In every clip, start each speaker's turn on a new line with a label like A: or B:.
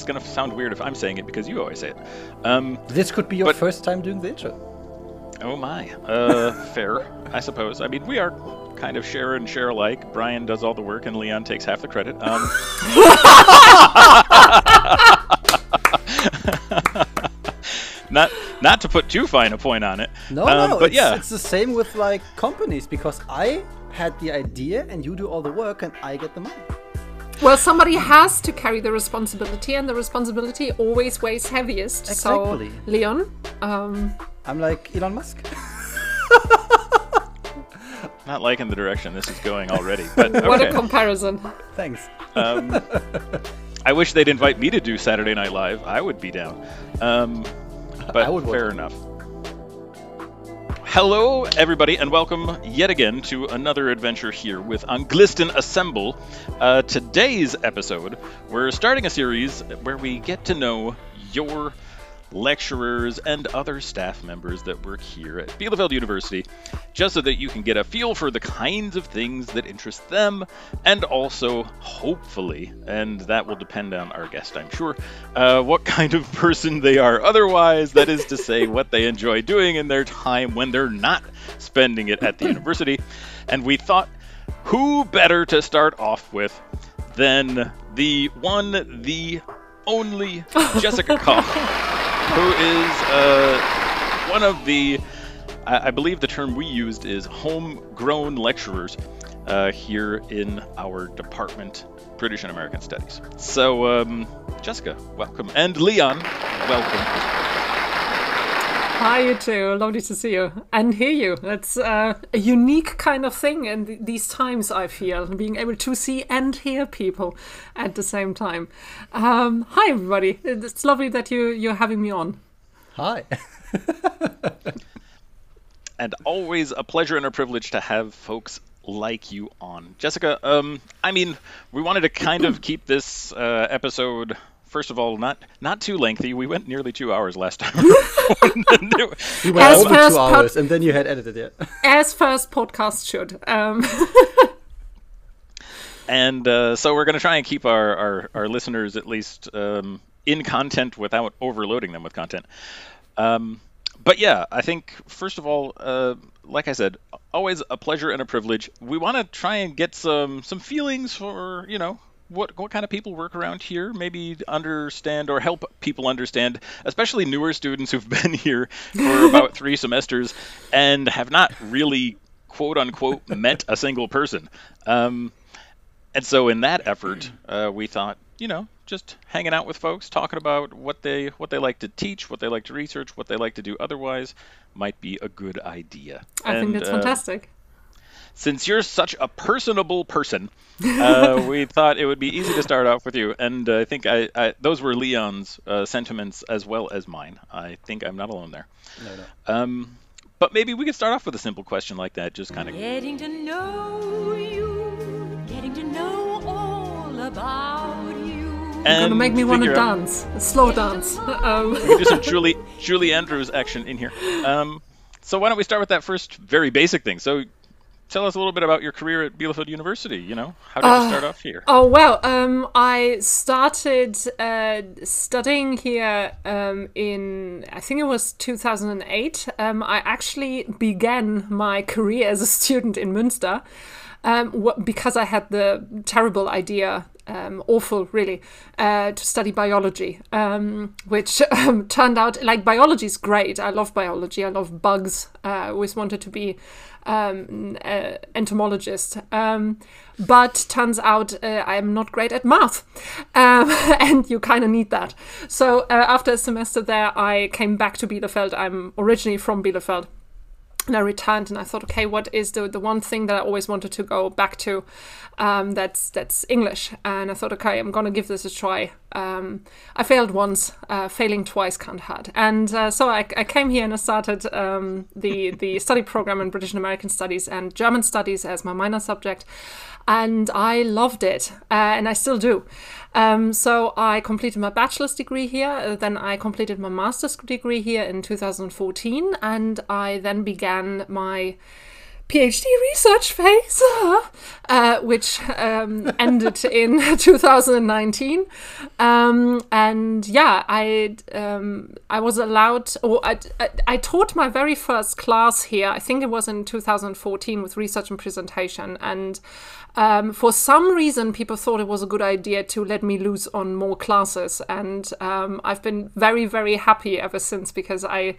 A: it's gonna sound weird if I'm saying it because you always say it. Um,
B: This could be your
A: But-
B: first time doing the intro.
A: oh my. Uh, fair, I suppose. I mean, we are kind of share and share alike. Brian does all the work and Leon takes half the credit. Um, not not to put too fine a point on it.
B: No,
A: um,
B: no,
A: but
B: it's,
A: yeah,
B: it's the same with like companies because I had the idea and you do all the work and I get the money.
C: Well, somebody has to carry the responsibility, and the responsibility always weighs heaviest.
B: Exactly.
C: So, Leon, um,
B: I'm like Elon Musk.
A: not liking the direction this is going already. But
C: what a comparison.
B: Thanks.
A: Um, I wish they'd invite me to do Saturday Night Live. I would be down. Um, but
B: I would watch
A: fair enough. Hello, everybody, and welcome yet again to another adventure here with Anglisten Assemble. Uh, today's episode, we're starting a series where we get to know your lecturers and other staff members that work here at Bielefeld University, just so that you can get a feel for the kinds of things that interest them, and also, hopefully, and that will depend on our guest, I'm sure, uh, what kind of person they are otherwise, that is to say, what they enjoy doing in their time when they're not spending it at the university. And we thought, who better to start off with than the one, the only Jessica Koch, who is uh, one of the, I, I believe the term we used is homegrown lecturers uh, here in our department, British and American Studies. So, um, Jessica, welcome. And Leon, welcome.
C: Hi, you two. Lovely to see you and hear you. That's uh, a unique kind of thing in th- these times, I feel, being able to see and hear people at the same time. Um, hi, everybody. It's lovely that you, you're having me on.
B: Hi.
A: and always a pleasure and a privilege to have folks like you on. Jessica, um, I mean, we wanted to kind of keep this uh, episode, first of all, not not too lengthy. We went nearly two hours last time.
B: We went
C: As
B: over
C: first
B: two
C: pod-
B: hours and then you had edited it.
C: As first podcast should. Um,
A: and uh, so we're going to try and keep our, our, our listeners at least um, in content without overloading them with content. Um, but yeah, I think first of all, uh, like I said, always a pleasure and a privilege. We want to try and get some some feelings for you know what what kind of people work around here. Maybe understand or help people understand, especially newer students who've been here for about three semesters and have not really quote unquote met a single person. Um, and so in that effort, uh, we thought, you know, just hanging out with folks, talking about what they what they like to teach, what they like to research, what they like to do otherwise, might be a good idea.
C: I think that's
A: uh,
C: fantastic.
A: Since you're such a personable person, uh, we thought it would be easy to start off with you. And uh, I think I, I those were Leon's uh, sentiments as well as mine. I think I'm not alone there.
B: No, no.
A: Um, but maybe we could start off with a simple question like that, just kind of
D: Getting to know you, getting to know all about you.
C: Gonna make me want to dance. A slow dance. Um,
A: we do some Julie Julie Andrews action in here. Um, so why don't we start with that first very basic thing? So tell us a little bit about your career at Bielefeld University. You know, how did you start off here?
C: Oh well, um, I started uh, studying here um, in I think it was 2008. Um, I actually began my career as a student in Münster um, wh- because I had the terrible idea. Um, awful, really, uh, to study biology, um, which turned out like biology is great. I love biology. I love bugs. Uh, I always wanted to be um, uh, entomologist. Um, but turns out uh, I'm not great at math, um, and you kind of need that. So uh, after a semester there, I came back to Bielefeld. I'm originally from Bielefeld. And I returned, and I thought, okay, what is the the one thing that I always wanted to go back to? Um, that's that's English, and I thought, okay, I'm gonna give this a try. Um, I failed once, uh, failing twice can't hurt, and uh, so I, I came here and I started um, the the study program in British and American Studies and German Studies as my minor subject, and I loved it, uh, and I still do. Um, so I completed my bachelor's degree here, uh, then I completed my master's degree here in 2014, and I then began my PhD research phase, uh, which um, ended in 2019. Um, and yeah, I um, I was allowed, or I, I, I taught my very first class here. I think it was in 2014 with research and presentation. And um, for some reason, people thought it was a good idea to let me loose on more classes. And um, I've been very, very happy ever since because I.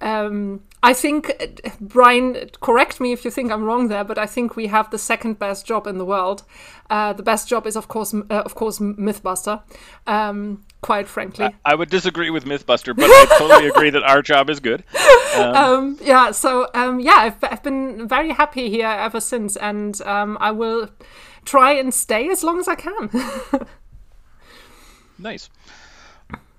C: Um, I think, Brian, correct me if you think I'm wrong there, but I think we have the second best job in the world. Uh, the best job is, of course, uh, of course, MythBuster. Um, quite frankly,
A: I would disagree with MythBuster, but I totally agree that our job is good.
C: um, yeah. So um, yeah, I've, I've been very happy here ever since, and um, I will try and stay as long as I can.
A: Nice.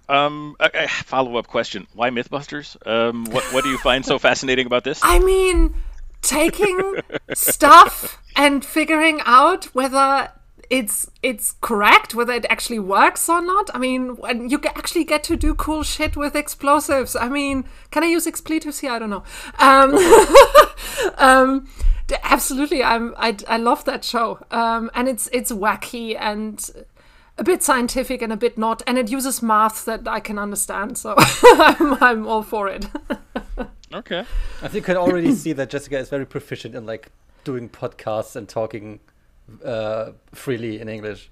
A: Um, a, a follow-up question: Why MythBusters? Um, what what do you find so fascinating about this?
C: I mean, taking stuff and figuring out whether it's it's correct, whether it actually works or not. I mean, you actually get to do cool shit with explosives. I mean, can I use expletives here? I don't know. Um, um, absolutely, I'm I, I love that show, um, and it's it's wacky and a bit scientific and a bit not, and it uses math that I can understand. So I'm, I'm all for it.
A: Okay.
B: I think you can already see that Jessica is very proficient in like doing podcasts and talking uh, freely in English.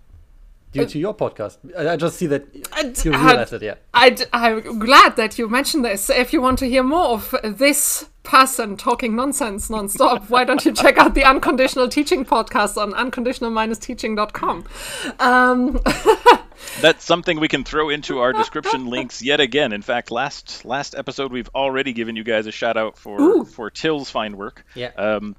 B: Due to your podcast, I I just see that
C: And,
B: you
C: uh,
B: realize it. Yeah,
C: I'd, I'm glad that you mentioned this. If you want to hear more of this person talking nonsense nonstop, why don't you check out the Unconditional Teaching podcast on unconditional-teaching.com? Um,
A: That's something we can throw into our description links yet again. In fact, last last episode we've already given you guys a shout out for for Till's fine work.
B: Yeah.
A: Um,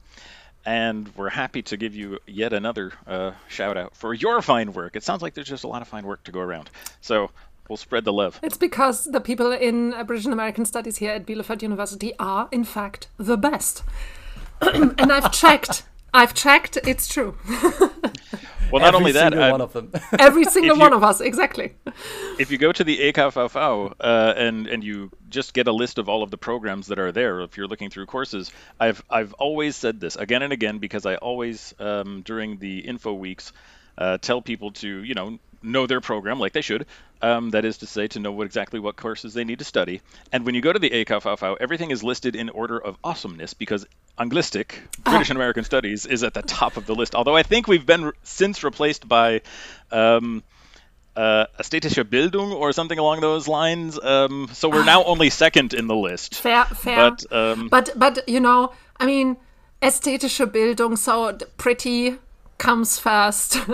A: and we're happy to give you yet another uh, shout out for your fine work. It sounds like there's just a lot of fine work to go around. So we'll spread the love.
C: it's because the people in and American Studies here at Bielefeld University are, in fact, the best. and I've checked. I've checked. It's true.
A: Well, not
B: Every
A: only that,
B: single one of them.
C: Every single
A: you-
C: one of us, exactly.
A: if you go to the eKVV uh, and and you just get a list of all of the programs that are there, if you're looking through courses, I've I've always said this again and again because I always um, during the info weeks uh, tell people to you know know their program like they should. Um, that is to say, to know what exactly what courses they need to study. And when you go to the eKVV, everything is listed in order of awesomeness because Anglistic, British and American Studies, is at the top of the list. Although I think we've been re- since replaced by um, uh, Ästhetische Bildung or something along those lines. Um, so we're now only second in the list.
C: Fair, fair.
A: But um,
C: But but you know, I mean, ästhetische Bildung, so pretty comes first.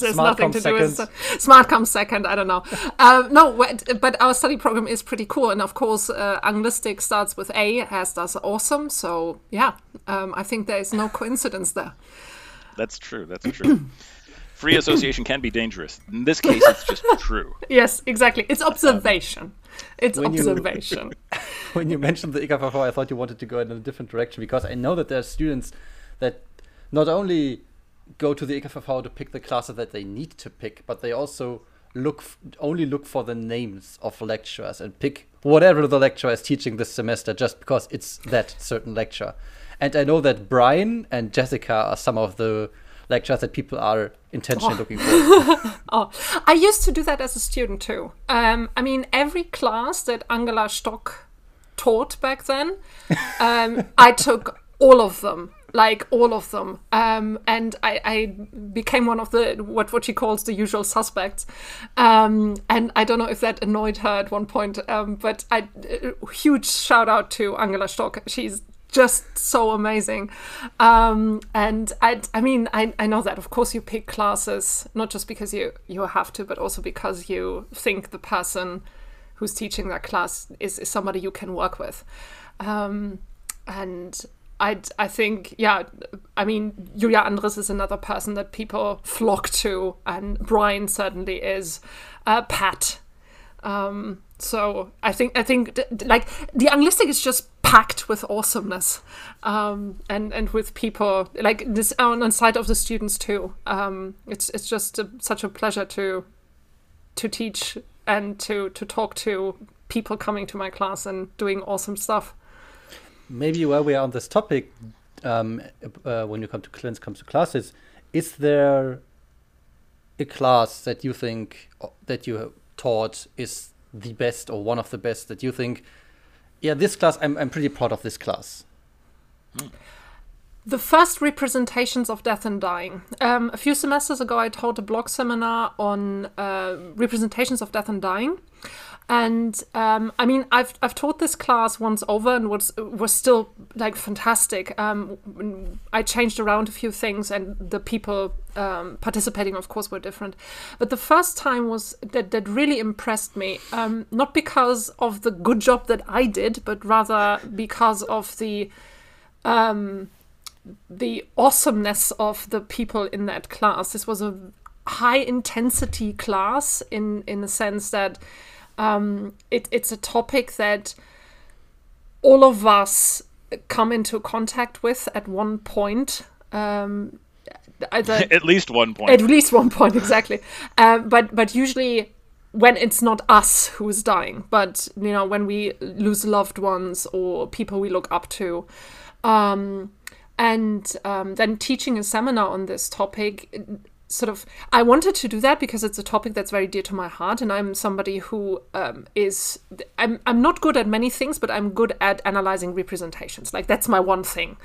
C: There's
B: Smart
C: nothing to
B: comes
C: do with
B: second.
C: smart comes second. I don't know. um, no, but our study program is pretty cool, and of course, uh, Anglistic starts with A, as does awesome. So yeah, um, I think there is no coincidence there.
A: that's true. That's true. Free association can be dangerous. In this case, it's just true.
C: Yes, exactly. It's observation. It's
B: When you-
C: observation.
B: when you mentioned the eKVV, I thought you wanted to go in a different direction because I know that there are students that not only go to the eKVV to pick the classes that they need to pick, but they also look only look for the names of lecturers and pick whatever the lecturer is teaching this semester just because it's that certain lecture. And I know that Brian and Jessica are some of the lecturers that people are intentionally looking for.
C: Oh, I used to do that as a student too. Um, I mean, every class that Angela Stock taught back then, um, I took all of them, like all of them, um, and I, I became one of the what what she calls the usual suspects. Um, and I don't know if that annoyed her at one point, um, but I uh, huge shout out to Angela Stock. She's just so amazing. Um, and I, I mean, I, I know that of course you pick classes not just because you you have to, but also because you think the person who's teaching that class is, is somebody you can work with. Um, and I, I think, yeah, I mean, Julia Andres is another person that people flock to, and Brian certainly is. Uh, Pat, um, so I think I think th- like the anglistic is just packed with awesomeness, um, and and with people like this on the side of the students too. Um, it's it's just a, such a pleasure to to teach and to to talk to people coming to my class and doing awesome stuff.
B: Maybe while we are on this topic, um, uh, when you come to class comes to classes, is there a class that you think uh, that you have taught is the best or one of the best that you think, yeah, this class I'm I'm pretty proud of this class.
C: The first representations of death and dying. Um, a few semesters ago, I taught a block seminar on uh, representations of death and dying. And um, I mean, I've I've taught this class once over and was was still like fantastic. Um, I changed around a few things, and the people um, participating, of course, were different. But the first time was that that really impressed me. Um, not because of the good job that I did, but rather because of the um, the awesomeness of the people in that class. This was a high intensity class in in the sense that um, it, it's a topic that all of us come into contact with at one point. Um,
A: At least one point.
C: at least one point exactly um, but but usually when it's not us who is dying but you know when we lose loved ones or people we look up to um, and um, then teaching a seminar on this topic sort of i wanted to do that because it's a topic that's very dear to my heart and i'm somebody who um, is I'm, I'm not good at many things but i'm good at analyzing representations. Like that's my one thing.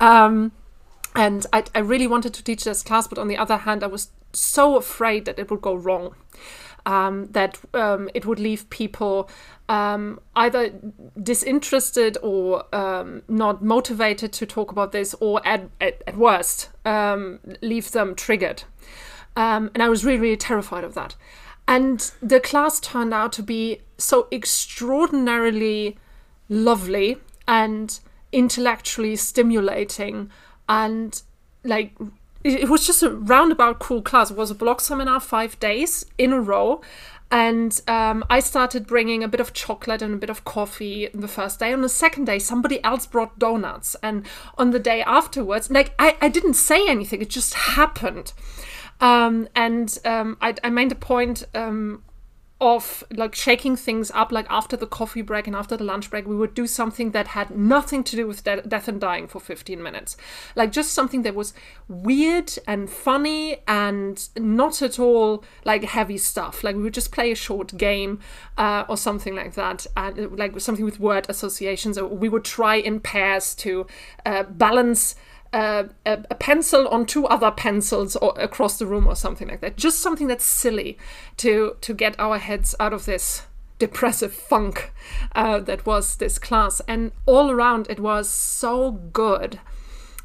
C: Um, and I, I really wanted to teach this class but on the other hand i was so afraid that it would go wrong um, that um, it would leave people um, either disinterested or um, not motivated to talk about this or at, at, at worst um, leave them triggered. Um, and i was really really terrified of that. And the class turned out to be so extraordinarily lovely and intellectually stimulating and like it, was just a roundabout cool class it was a block seminar five days in a row and um, I started bringing a bit of chocolate and a bit of coffee the first day. On the second day, somebody else brought donuts. And on the day afterwards, like I, I didn't say anything, it just happened. Um, and um, I, I made a point um, of like shaking things up like after the coffee break and after the lunch break we would do something that had nothing to do with de- death and dying for 15 minutes. Like just something that was weird and funny and not at all like heavy stuff. Like we would just play a short game uh, or something like that and like something with word associations. Or we would try in pairs to uh, balance a, a pencil on two other pencils or across the room or something like that. Just something that's silly to to get our heads out of this depressive funk uh, that was this class. And all around, it was so good.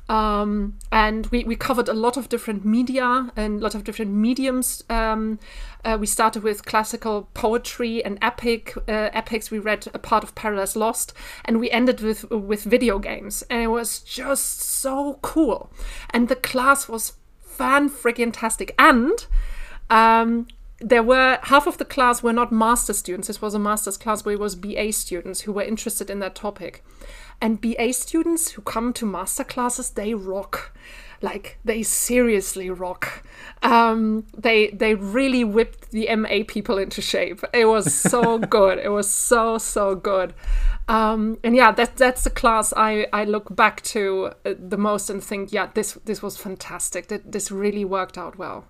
C: Um, and we, we covered a lot of different media and a lot of different mediums. Um, uh, we started with classical poetry and epic uh, epics. We read a part of Paradise Lost, and we ended with with video games, and it was just so cool. And the class was fan freaking tastic. And um, there were half of the class were not master students. This was a master's class where it was BA students who were interested in that topic. And BA students who come to master classes, they rock. Like they seriously rock. Um, they they really whipped the MA people into shape. It was so good. It was so so good. Um, and yeah, that that's the class I, I look back to uh, the most and think, yeah, this this was fantastic. That this really worked out well.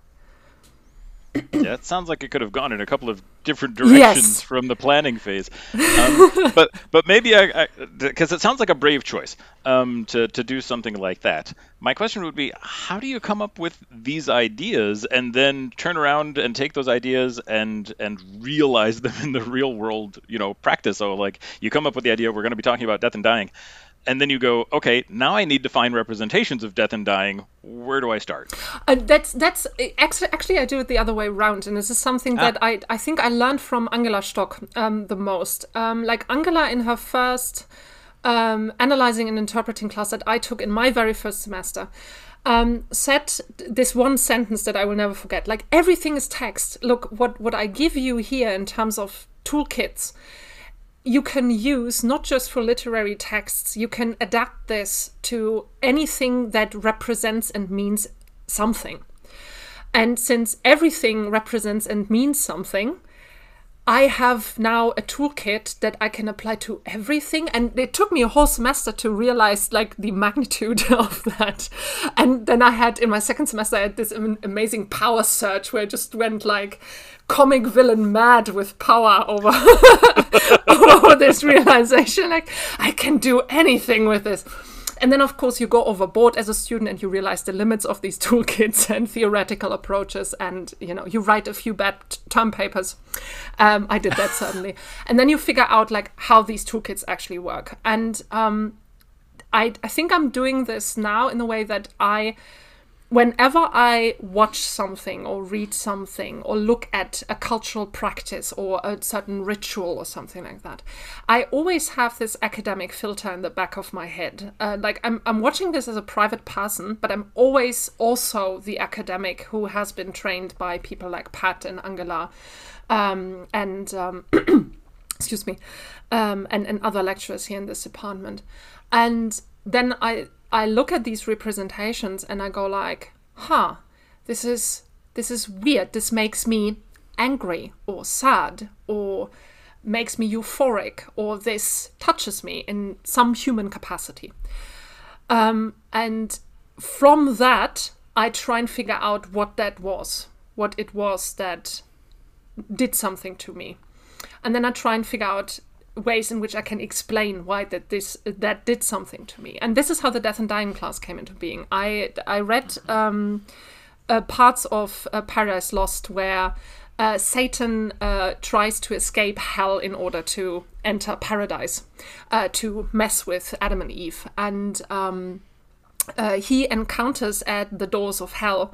A: Yeah, it sounds like it could have gone in a couple of different directions
C: Yes.
A: from the planning phase. Um, but but maybe I because it sounds like a brave choice um, to to do something like that. My question would be, how do you come up with these ideas and then turn around and take those ideas and and realize them in the real world, you know, practice? So like you come up with the idea we're going to be talking about death and dying. And then you go, okay, now I need to find representations of death and dying. Where do I start?
C: Uh, that's that's actually actually I do it the other way around, and this is something that I I think I learned from Angela Stock um, the most. Um, like Angela in her first um, analyzing and interpreting class that I took in my very first semester. Um, said this one sentence that I will never forget. Like everything is text. Look, what what I give you here in terms of toolkits, you can use not just for literary texts, you can adapt this to anything that represents and means something. And since everything represents and means something, I have now a toolkit that I can apply to everything. And it took me a whole semester to realize like the magnitude of that. And then I had in my second semester, I had this amazing power search where I just went like comic villain mad with power over, over this realization. Like, I can do anything with this. And then, of course, you go overboard as a student and you realize the limits of these toolkits and theoretical approaches, and you know, you write a few bad term papers. Um, I did that certainly. And then you figure out like how these toolkits actually work. And um, I, I think I'm doing this now in a way that I whenever I watch something or read something or look at a cultural practice or a certain ritual or something like that, I always have this academic filter in the back of my head. Uh, like I'm, I'm watching this as a private person, but I'm always also the academic who has been trained by people like Pat and Angela um, and. Um, excuse me, um, and, and other lecturers here in this department. And then I I look at these representations and I go like, huh, this is this is weird. This makes me angry or sad or makes me euphoric or this touches me in some human capacity. Um, and from that, I try and figure out what that was, what it was that did something to me. And then I try and figure out ways in which I can explain why that this that did something to me. And this is how the death and dying class came into being. I I read um, uh, parts of uh, Paradise Lost where uh, Satan uh, tries to escape hell in order to enter paradise, uh, to mess with Adam and Eve, and um, uh, he encounters at the doors of hell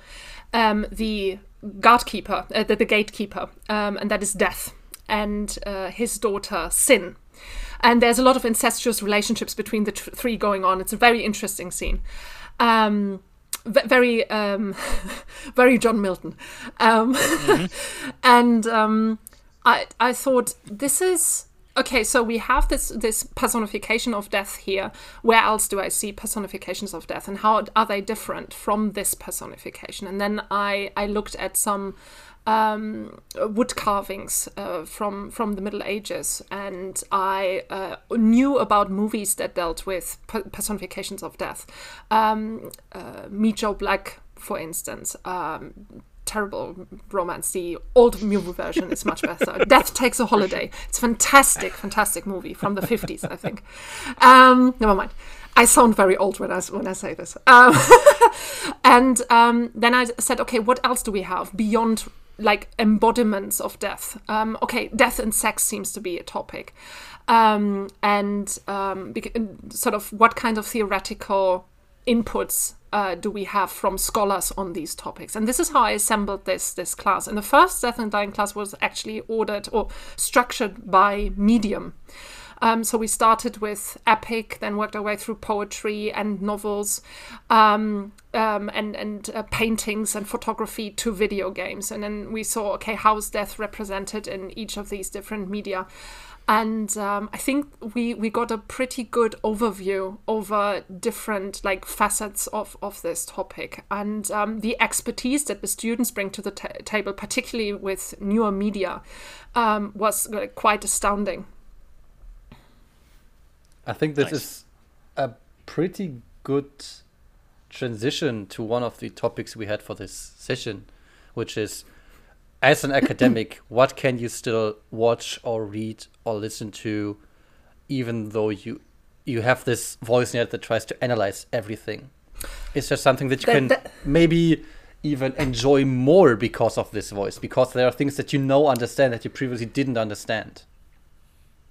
C: um, the guardkeeper, uh, the, the gatekeeper, um, and that is death and uh, his daughter Sin. And there's a lot of incestuous relationships between the t- three going on. It's a very interesting scene. Um, v- very, um, very John Milton. Um, and um, I, I thought this is okay. So we have this this personification of death here. Where else do I see personifications of death, and how are they different from this personification? And then I I looked at some um, wood carvings uh, from from the Middle Ages, and I uh, knew about movies that dealt with personifications of death. Um, uh, Meet Joe Black, for instance. Um, terrible romance. The old movie version is much better. Death Takes a Holiday. It's a fantastic, fantastic movie from the 50s, I think. Um, never mind. I sound very old when I when I say this. Um, and um, then I said, okay, what else do we have beyond like embodiments of death? Um, okay, death and sex seems to be a topic, um, and um, sort of what kind of theoretical inputs uh, do we have from scholars on these topics? And this is how I assembled this this class. And the first death and dying class was actually ordered or structured by medium. Um, so we started with epic, then worked our way through poetry and novels, um, um, and and uh, paintings and photography to video games, and then we saw okay how is death represented in each of these different media, and um, I think we we got a pretty good overview over different like facets of of this topic, and um, the expertise that the students bring to the ta- table, particularly with newer media, um, was quite astounding.
B: I think this
A: Nice.
B: is a pretty good transition to one of the topics we had for this session, which is as an academic, what can you still watch or read or listen to, even though you you have this voice head that tries to analyze everything? Is there something that you
C: That-
B: can
C: that-
B: maybe even enjoy more because of this voice? Because there are things that you know understand that you previously didn't understand.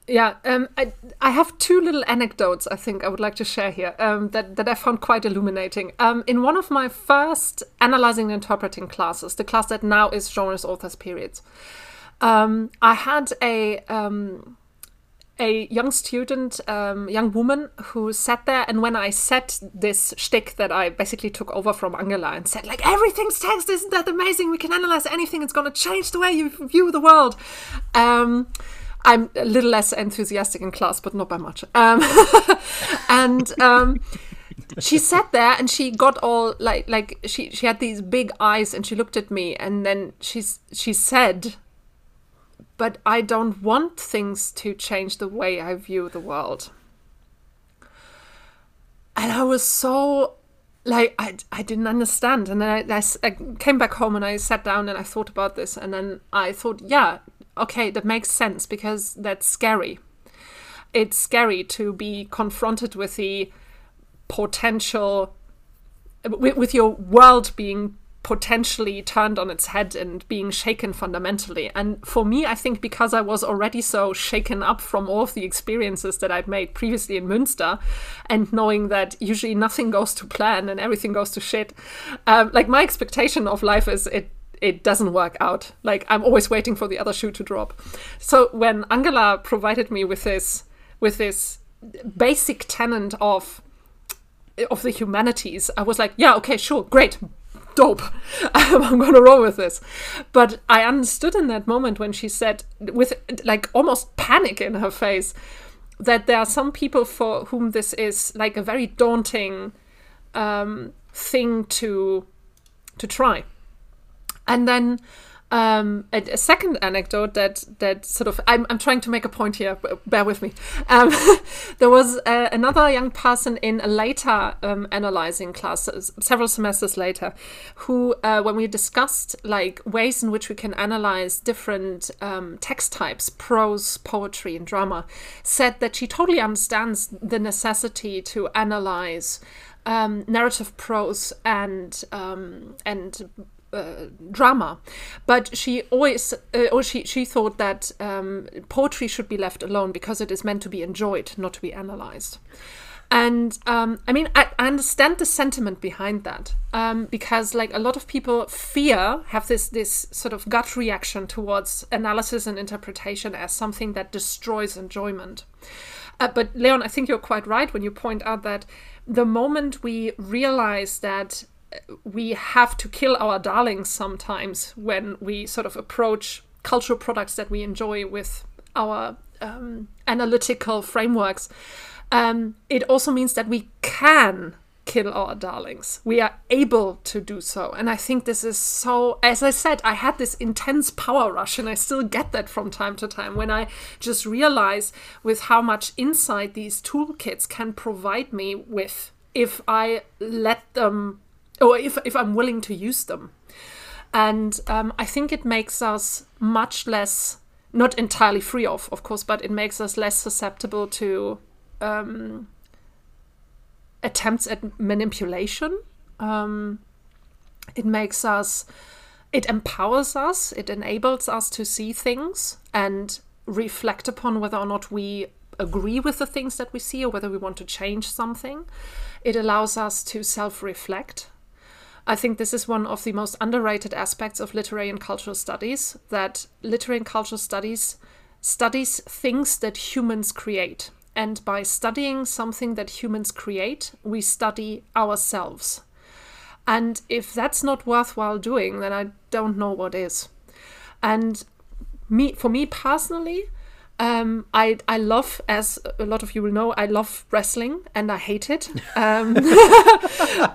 C: Yeah, um, I, I have two little anecdotes I think I would like to share here um, that, that I found quite illuminating. Um, in one of my first analyzing and interpreting classes, the class that now is genres, authors, periods, um, I had a um, a young student, um, young woman who sat there, and when I said this shtick that I basically took over from Angela and said, like, everything's text, isn't that amazing? We can analyze anything, it's going to change the way you view the world. Um, I'm a little less enthusiastic in class, but not by much. Um, and um, she sat there and she got all like like she she had these big eyes and she looked at me and then she's she said but I don't want things to change the way I view the world. And I was so like I, I didn't understand. And then I, I came back home and i sat down and i thought about this. And then i thought yeah okay that makes sense because that's scary. It's scary to be confronted with the potential with, with your world being potentially turned on its head and being shaken fundamentally. And for me, I think because I was already so shaken up from all of the experiences that I'd made previously in Münster, and knowing that usually nothing goes to plan and everything goes to shit, um, like my expectation of life is it it doesn't work out. Like I'm always waiting for the other shoe to drop. So when Angela provided me with this with this basic tenet of of the humanities, I was like, yeah, okay, sure, great, dope. I'm to roll with this. But I understood in that moment when she said, with like almost panic in her face, that there are some people for whom this is like a very daunting um, thing to to try. And then um, a, a second anecdote that that sort of I'm, I'm trying to make a point here. Bear with me. Um, there was uh, another young person in a later um, analyzing class, several semesters later, who uh, when we discussed like ways in which we can analyze different um, text types, prose, poetry, and drama, said that she totally understands the necessity to analyze um, narrative prose and um, and uh, drama, but she always, uh, or she she thought that um, poetry should be left alone because it is meant to be enjoyed, not to be analyzed. And um, I mean, I, I understand the sentiment behind that um, because, like, a lot of people fear have this this sort of gut reaction towards analysis and interpretation as something that destroys enjoyment. Uh, but Leon, I think you're quite right when you point out that the moment we realize that we have to kill our darlings sometimes when we sort of approach cultural products that we enjoy with our um, analytical frameworks, um, it also means that we can kill our darlings. We are able to do so. And I think this is so, as I said, I had this intense power rush, and I still get that from time to time when I just realize with how much insight these toolkits can provide me with if I let them, or if, if I'm willing to use them. And um, I think it makes us much less, not entirely free of, of course, but it makes us less susceptible to um, attempts at manipulation. Um, it makes us, it empowers us, it enables us to see things and reflect upon whether or not we agree with the things that we see or whether we want to change something. It allows us to self reflect. I think this is one of the most underrated aspects of literary and cultural studies that literary and cultural studies studies things that humans create. And by studying something that humans create, we study ourselves. And if that's not worthwhile doing, then I don't know what is. And me, for me personally, um, I I love, as a lot of you will know, I love wrestling and I hate it. Um,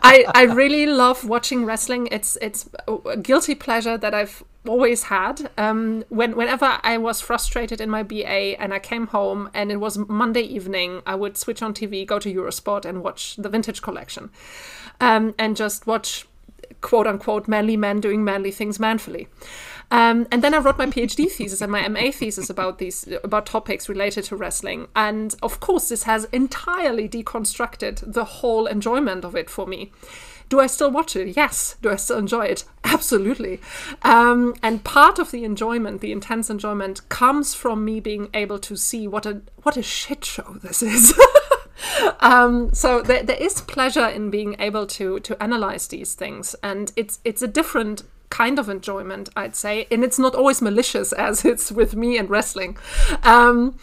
C: I I really love watching wrestling. It's it's a guilty pleasure that I've always had. Um, when whenever I was frustrated in my BA and I came home and it was Monday evening, I would switch on TV, go to Eurosport, and watch the Vintage Collection, um, and just watch quote unquote manly men doing manly things manfully. Um, and then I wrote my PhD thesis and my MA thesis about these about topics related to wrestling. And of course, this has entirely deconstructed the whole enjoyment of it for me. Do I still watch it? Yes. Do I still enjoy it? Absolutely. Um, and part of the enjoyment, the intense enjoyment, comes from me being able to see what a what a shit show this is. um, so there, there is pleasure in being able to to analyze these things, and it's it's a different kind of enjoyment, I'd say, and it's not always malicious as it's with me and wrestling. Um,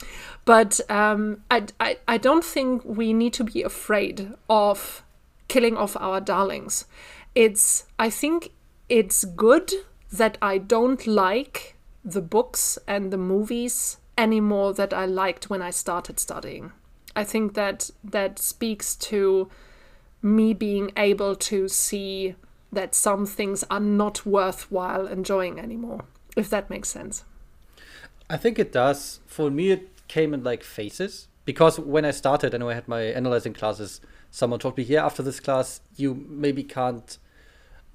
C: but um, I, I I don't think we need to be afraid of killing off our darlings. It's I think it's good that I don't like the books and the movies anymore that I liked when I started studying. I think that that speaks to me being able to see that some things are not worthwhile enjoying anymore, if that makes sense.
B: I think it does. For me, it came in like phases because when I started and I had my analyzing classes, someone told me, "Yeah, after this class, you maybe can't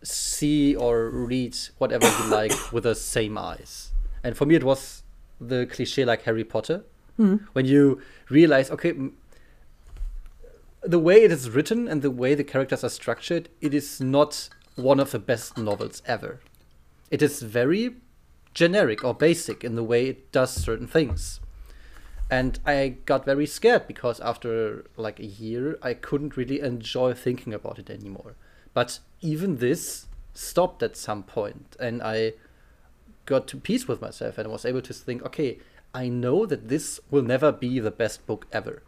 B: see or read whatever you like with the same eyes." And for me, it was the cliche like Harry Potter, hmm. when you realize, okay, the way it is written and the way the characters are structured, it is not one of the best novels ever. It is very generic or basic in the way it does certain things. And I got very scared because after like a year, I couldn't really enjoy thinking about it anymore. But even this stopped at some point, and I got to peace with myself and was able to think, okay, I know that this will never be the best book ever,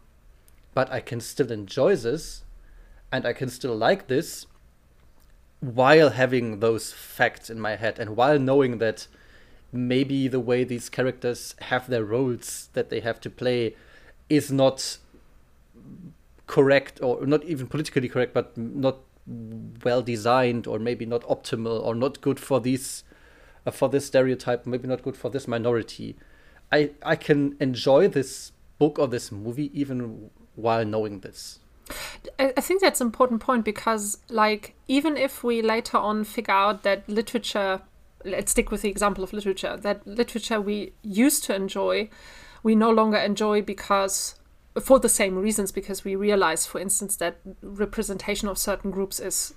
B: but I can still enjoy this, and I can still like this while having those facts in my head and while knowing that maybe the way these characters have their roles that they have to play is not correct or not even politically correct but not well designed or maybe not optimal or not good for these uh, for this stereotype maybe not good for this minority. I i can enjoy this book or this movie even while knowing this
C: I think that's an important point because, like, even if we later on figure out that literature, let's stick with the example of literature, that literature we used to enjoy, we no longer enjoy because, for the same reasons, because we realize, for instance, that representation of certain groups is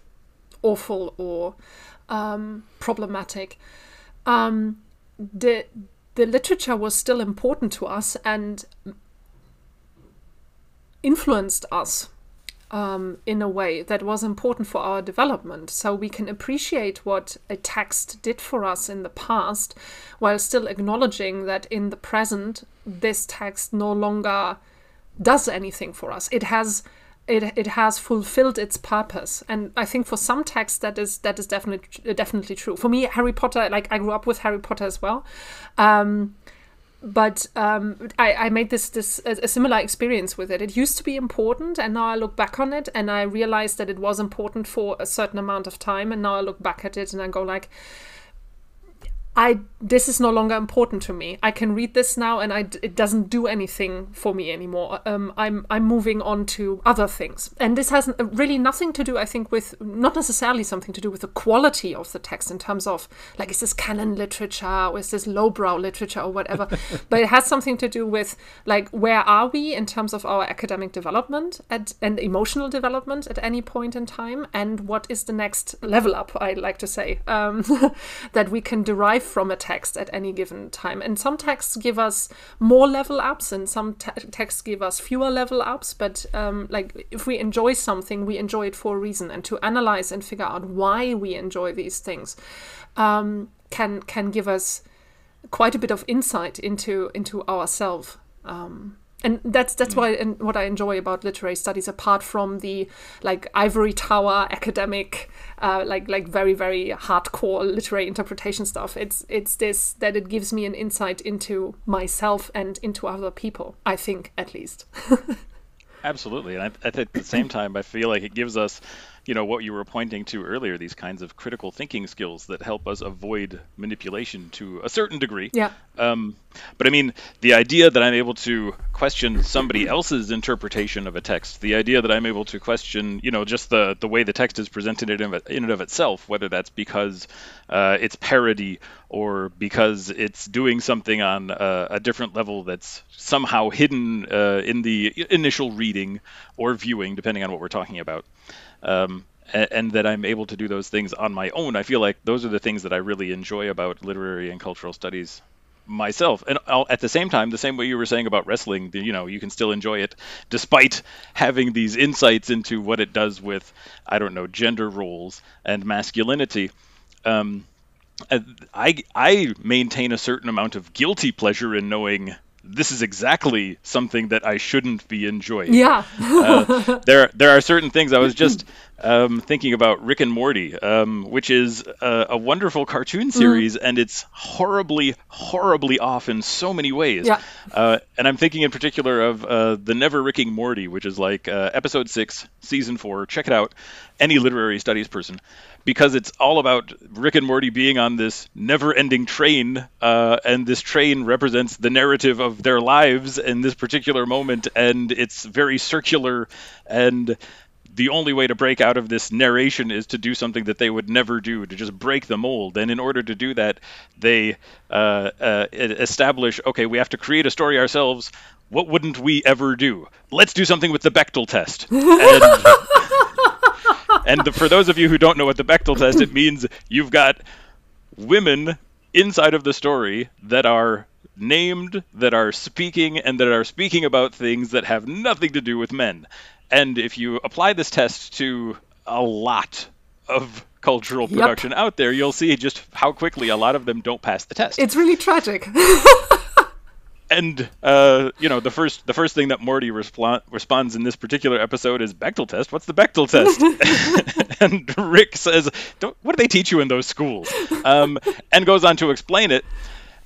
C: awful or um, problematic. Um, the the literature was still important to us and influenced us um, in a way that was important for our development. So we can appreciate what a text did for us in the past while still acknowledging that in the present, this text no longer does anything for us. It has. It, it has fulfilled its purpose and i think for some texts that is that is definitely definitely true for me harry potter like i grew up with harry potter as well um, but um, I, I made this this a, similar experience with it. It used to be important, and now I look back on it and I realize that it was important for a certain amount of time. And now I look back at it and I go like, I this is no longer important to me. I can read this now, and I it doesn't do anything for me anymore. Um, I'm I'm moving on to other things, and this has really nothing to do, I think, with not necessarily something to do with the quality of the text in terms of like is this canon literature or is this lowbrow literature or whatever, but it has something to do with like where are we in terms of our academic development at and emotional development at any point in time, and what is the next level up? I like to say um, that we can derive from a text at any given time. And some texts give us more level ups, and some te- texts give us fewer level ups. But um, like if we enjoy something, we enjoy it for a reason, and to analyze and figure out why we enjoy these things um, can can give us quite a bit of insight into into ourselves. Um, and that's that's why and what I enjoy about literary studies, apart from the like ivory tower academic, uh, like like very very hardcore literary interpretation stuff. It's it's this that it gives me an insight into myself and into other people. I think at least.
A: Absolutely, and I, I at the same time, I feel like it gives us, you know, what you were pointing to earlier, these kinds of critical thinking skills that help us avoid manipulation to a certain degree.
C: Yeah.
A: Um, but I mean, the idea that I'm able to question somebody else's interpretation of a text, the idea that I'm able to question, you know, just the the way the text is presented in, in and of itself, whether that's because uh, it's parody or because it's doing something on a, a different level that's somehow hidden uh, in the initial reading or viewing, depending on what we're talking about. Um, and that I'm able to do those things on my own. I feel like those are the things that I really enjoy about literary and cultural studies myself and I'll, at the same time the same way you were saying about wrestling you know you can still enjoy it despite having these insights into what it does with i don't know gender roles and masculinity um, I I maintain a certain amount of guilty pleasure in knowing this is exactly something that I shouldn't be enjoying
C: Yeah.
A: uh, there there are certain things I was just um, thinking about Rick and Morty, um, which is a, a wonderful cartoon series, and it's horribly, horribly off in so many ways.
C: Yeah.
A: Uh, and I'm thinking in particular of uh, the Never Ricking Morty, which is like uh, episode six, season four. Check it out, any literary studies person, because it's all about Rick and Morty being on this never-ending train, uh, and this train represents the narrative of their lives in this particular moment, and it's very circular and the only way to break out of this narration is to do something that they would never do, to just break the mold. And in order to do that, they uh, uh, establish okay, we have to create a story ourselves. What wouldn't we ever do? Let's do something with the Bechdel test. And, and the, for those of you who don't know what the Bechdel test, it means you've got women inside of the story that are named, that are speaking, and that are speaking about things that have nothing to do with men. And if you apply this test to a lot of cultural
C: Yep.
A: production out there, you'll see just how quickly a lot of them don't pass the test.
C: It's really tragic.
A: and uh, you know, the first the first thing that Morty respl- responds in this particular episode is Bechdel test. What's the Bechdel test? and Rick says, Don't, "What do they teach you in those schools?" Um, and goes on to explain it.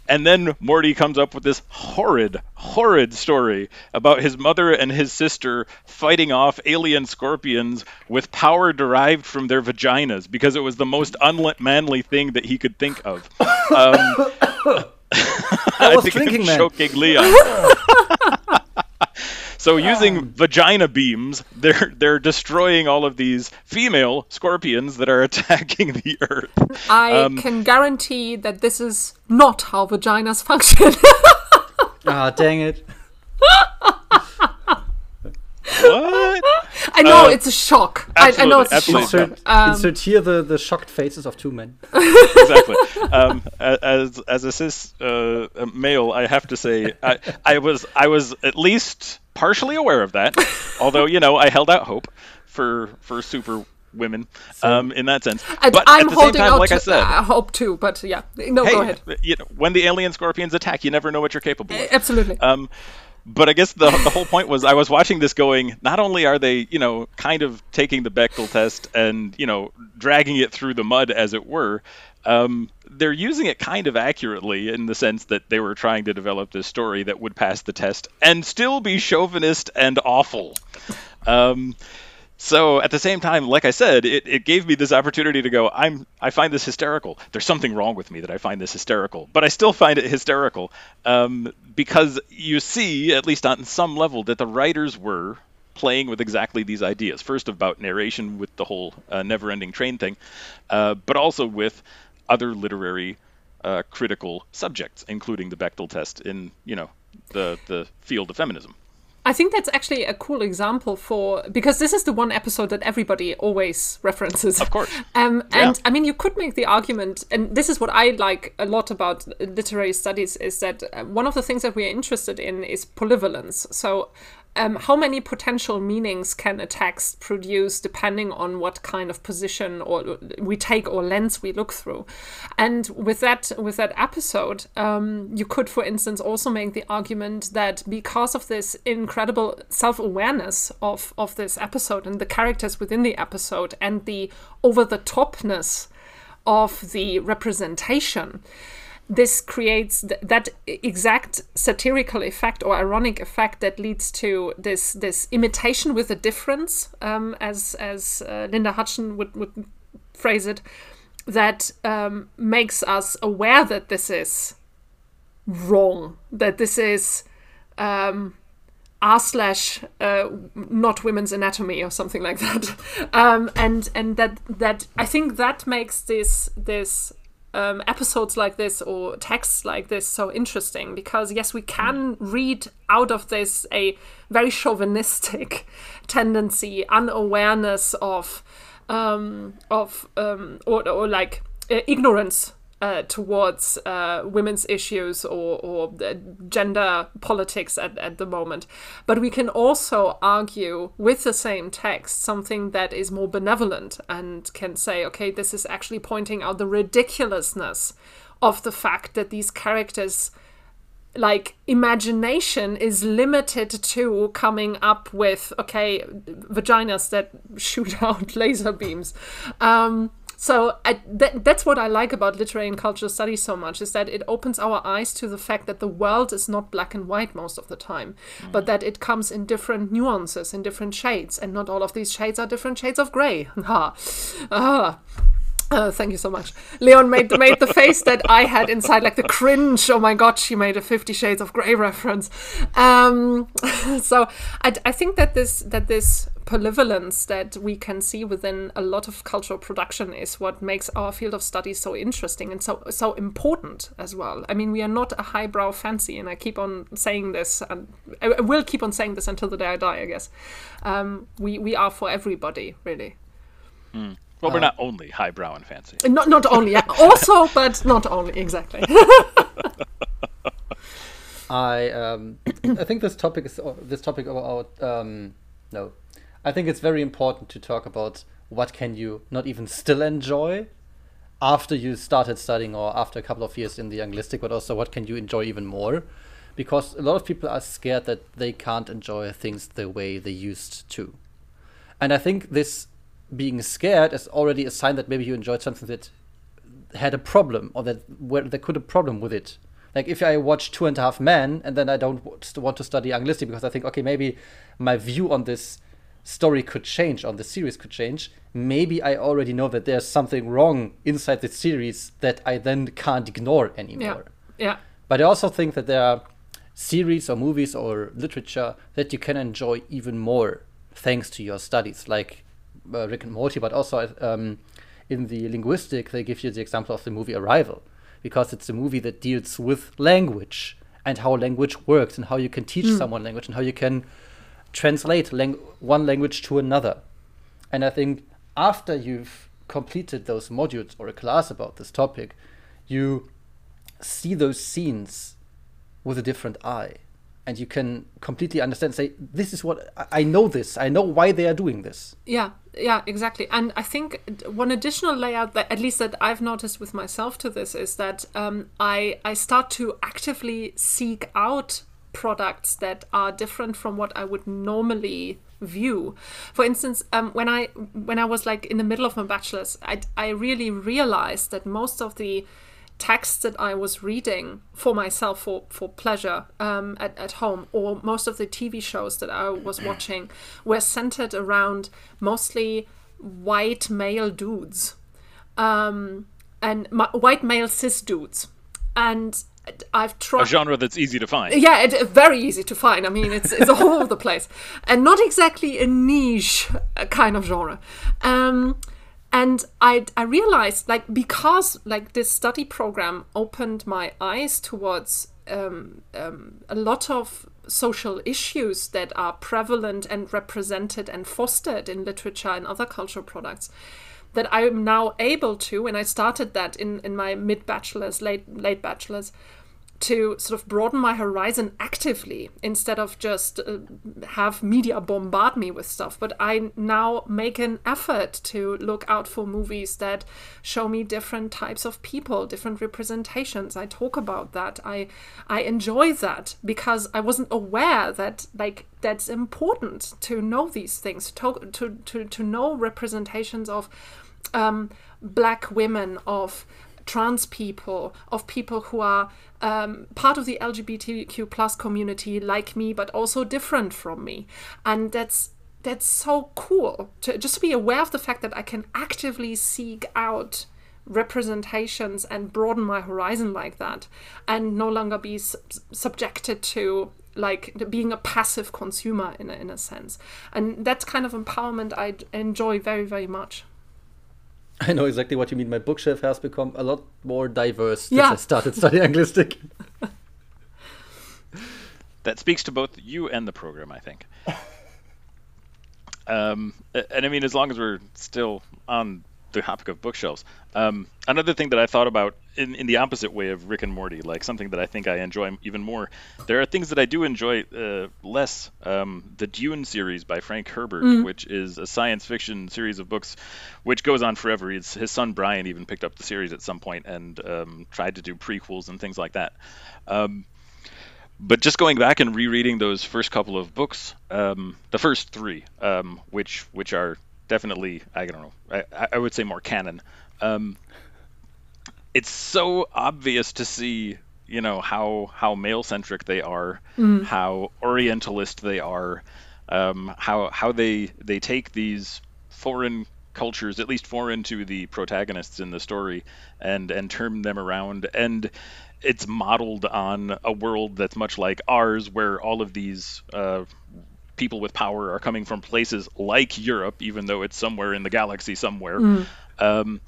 A: And then Morty comes up with this horrid, horrid story about his mother and his sister fighting off alien scorpions with power derived from their vaginas because it was the most unmanly thing that he could think of. Um,
B: I was
A: think
B: drinking,
A: I'm
B: man.
A: choking Leon. so using vagina beams, they're they're destroying all of these female scorpions that are attacking the Earth.
C: I
A: Um,
C: can guarantee that this is not how vaginas function.
B: Ah, dang it.
A: What?
C: I know
A: Uh,
C: it's a shock. I, I know it's a shock.
A: absolutely.
B: Insert, insert here the, the shocked faces of two men.
A: exactly. Um, as as a cis uh, male, I have to say I, I was I was at least partially aware of that. Although you know I held out hope for for super women um, in that sense.
C: And
A: but
C: I'm
A: at the same
C: holding
A: time,
C: out
A: like I
C: to-
A: said,
C: uh, hope too, but yeah. No,
A: hey,
C: go ahead.
A: You know, when the alien scorpions attack, you never know what you're capable of.
C: Absolutely.
A: Um, but I guess the the whole point was I was watching this going. Not only are they, you know, kind of taking the Bechdel test and you know dragging it through the mud, as it were. Um, they're using it kind of accurately in the sense that they were trying to develop this story that would pass the test and still be chauvinist and awful. Um, so at the same time, like I said, it, it gave me this opportunity to go, I'm I find this hysterical. There's something wrong with me that I find this hysterical, but I still find it hysterical um, because you see, at least on some level, that the writers were playing with exactly these ideas. First about narration with the whole uh, never-ending train thing, uh, but also with other literary uh, critical subjects, including the Bechdel test in you know the the field of feminism.
C: I think that's actually a cool example for because this is the one episode that everybody always references.
A: Of course.
C: Um,
A: Yeah.
C: and I mean, you could make the argument, and this is what I like a lot about literary studies, is that uh, one of the things that we are interested in is polyvalence. So, um, how many potential meanings can a text produce depending on what kind of position or we take or lens we look through? And with that, with that episode, um, you could, for instance, also make the argument that because of this incredible self-awareness of of this episode and the characters within the episode and the over-the-topness of the representation this creates th- that exact satirical effect or ironic effect that leads to this this imitation with a difference um, as as uh, Linda Hutcheon would, would phrase it that um, makes us aware that this is wrong that this is um, r slash uh, not women's anatomy or something like that. Um, and and that that I think that makes this this um, episodes like this or texts like this so interesting because yes we can read out of this a very chauvinistic tendency unawareness of um, of um, or, or like uh, ignorance uh, towards uh, women's issues or, or uh, gender politics at, at the moment. But we can also argue with the same text something that is more benevolent and can say, okay, this is actually pointing out the ridiculousness of the fact that these characters like imagination is limited to coming up with okay vaginas that shoot out laser beams um, so I, that, that's what I like about literary and cultural studies so much is that it opens our eyes to the fact that the world is not black and white most of the time, but that it comes in different nuances, in different shades, and not all of these shades are different shades of grey. Ha. ah. Uh, thank you so much. Leon made the, made the face that I had inside, like the cringe. Oh my god, she made a Fifty Shades of Grey reference. Um, so I, I think that this that this polyvalence that we can see within a lot of cultural production is what makes our field of study so interesting and so so important as well. I mean, we are not a highbrow fancy, and I keep on saying this, and I will keep on saying this until the day I die. I guess um, we we are for everybody, really.
A: Mm. Well, we're not only highbrow and fancy.
C: Not not only, yeah. also, but not only exactly.
B: I um, I think this topic is this topic about um, no, I think it's very important to talk about what can you not even still enjoy after you started studying or after a couple of years in the anglistic, but also what can you enjoy even more, because a lot of people are scared that they can't enjoy things the way they used to, and I think this being scared is already a sign that maybe you enjoyed something that had a problem or that where there could a problem with it. Like if I watch Two and a Half Men and then I don't want to study Anglistic because I think okay maybe my view on this story could change, on the series could change. Maybe I already know that there's something wrong inside the series that I then can't ignore anymore.
C: Yeah. yeah.
B: But I also think that there are series or movies or literature that you can enjoy even more thanks to your studies. Like uh, Rick and Morty, but also um, in the linguistic, they give you the example of the movie Arrival, because it's a movie that deals with language and how language works and how you can teach mm. someone language and how you can translate lang- one language to another. And I think after you've completed those modules or a class about this topic, you see those scenes with a different eye and you can completely understand say this is what i know this i know why they are doing this
C: yeah yeah exactly. And i think one additional layout that at least that i've noticed with myself to this is that um, i i start to actively seek out products that are different from what i would normally view. For instance um, when i when i was like in the middle of my bachelor's i i really realized that most of the texts that I was reading for myself for, for pleasure um, at, at home, or most of the TV shows that I was watching were centered around mostly white male dudes um, and ma- white male cis dudes. And I've tried
A: a genre that's easy to find.
C: Yeah, it, very easy to find. I mean, it's it's all over the place, and not exactly a niche uh, kind of genre. Um, and I, I realized like because like this study program opened my eyes towards um, um, a lot of social issues that are prevalent and represented and fostered in literature and other cultural products that I'm now able to, and I started that in, in my mid bachelor's, late late bachelor's, to sort of broaden my horizon actively instead of just uh, have media bombard me with stuff. But i now make an effort to look out for movies that show me different types of people different representations. I talk about that. I i enjoy that because i wasn't aware that like that's important to know these things to to to, to know representations of um, black women of trans people, of people who are um, part of the LGBTQ plus community, like me, but also different from me, and that's that's so cool to just to be aware of the fact that I can actively seek out representations and broaden my horizon like that, and no longer be su- subjected to like being a passive consumer in a, in a sense, and that kind of empowerment I enjoy very very much.
B: I know exactly what you mean. My bookshelf has become a lot more diverse yeah. since I started studying Anglistic.
A: that speaks to both you and the program, I think. um, and I mean, as long as we're still on the topic of bookshelves. Um, another thing that I thought about in, in the opposite way of Rick and Morty, like something that I think I enjoy even more. There are things that I do enjoy uh, less. Um, the Dune series by Frank Herbert, mm. which is a science fiction series of books, which goes on forever. It's, his son Brian even picked up the series at some point and um, tried to do prequels and things like that. Um, but just going back and rereading those first couple of books, um, the first three, um, which which are definitely I don't know, I, I would say more canon. It's so obvious to see, you know, how how male centric they are, how Orientalist they are, um, how how they they take these foreign cultures, at least foreign to the protagonists in the story, and and turn them around. And it's modeled on a world that's much like ours, where all of these uh, people with power are coming from places like Europe, even though it's somewhere in the galaxy somewhere, um,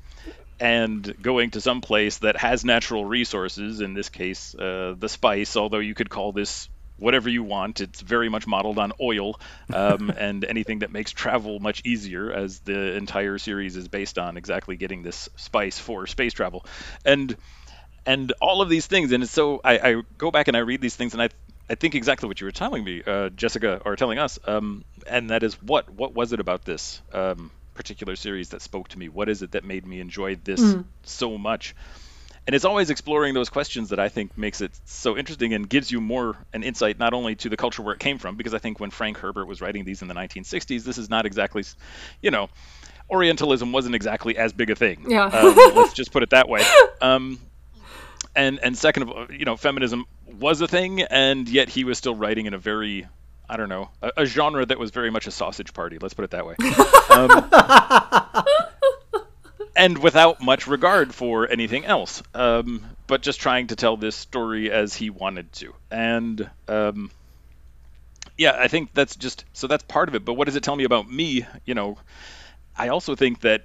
A: and going to some place that has natural resources. In this case, uh, the spice. Although you could call this whatever you want, it's very much modeled on oil um, and anything that makes travel much easier, as the entire series is based on exactly getting this spice for space travel, and and all of these things. And so I, I go back and I read these things, and I I think exactly what you were telling me, uh, Jessica, or telling us, um, and that is what what was it about this um, particular series that spoke to me? What is it that made me enjoy this so much? And it's always exploring those questions that I think makes it so interesting and gives you more an insight not only to the culture where it came from, because I think when Frank Herbert was writing these in the 1960s, this is not exactly, you know, Orientalism wasn't exactly as big a thing.
C: Yeah.
A: Um, let's just put it that way. Um, and and second of all, you know, feminism was a thing, and yet he was still writing in a very, I don't know, a, a genre that was very much a sausage party. Let's put it that way. Um, and without much regard for anything else, um, but just trying to tell this story as he wanted to. And um, yeah, I think that's just so that's part of it. But what does it tell me about me? You know, I also think that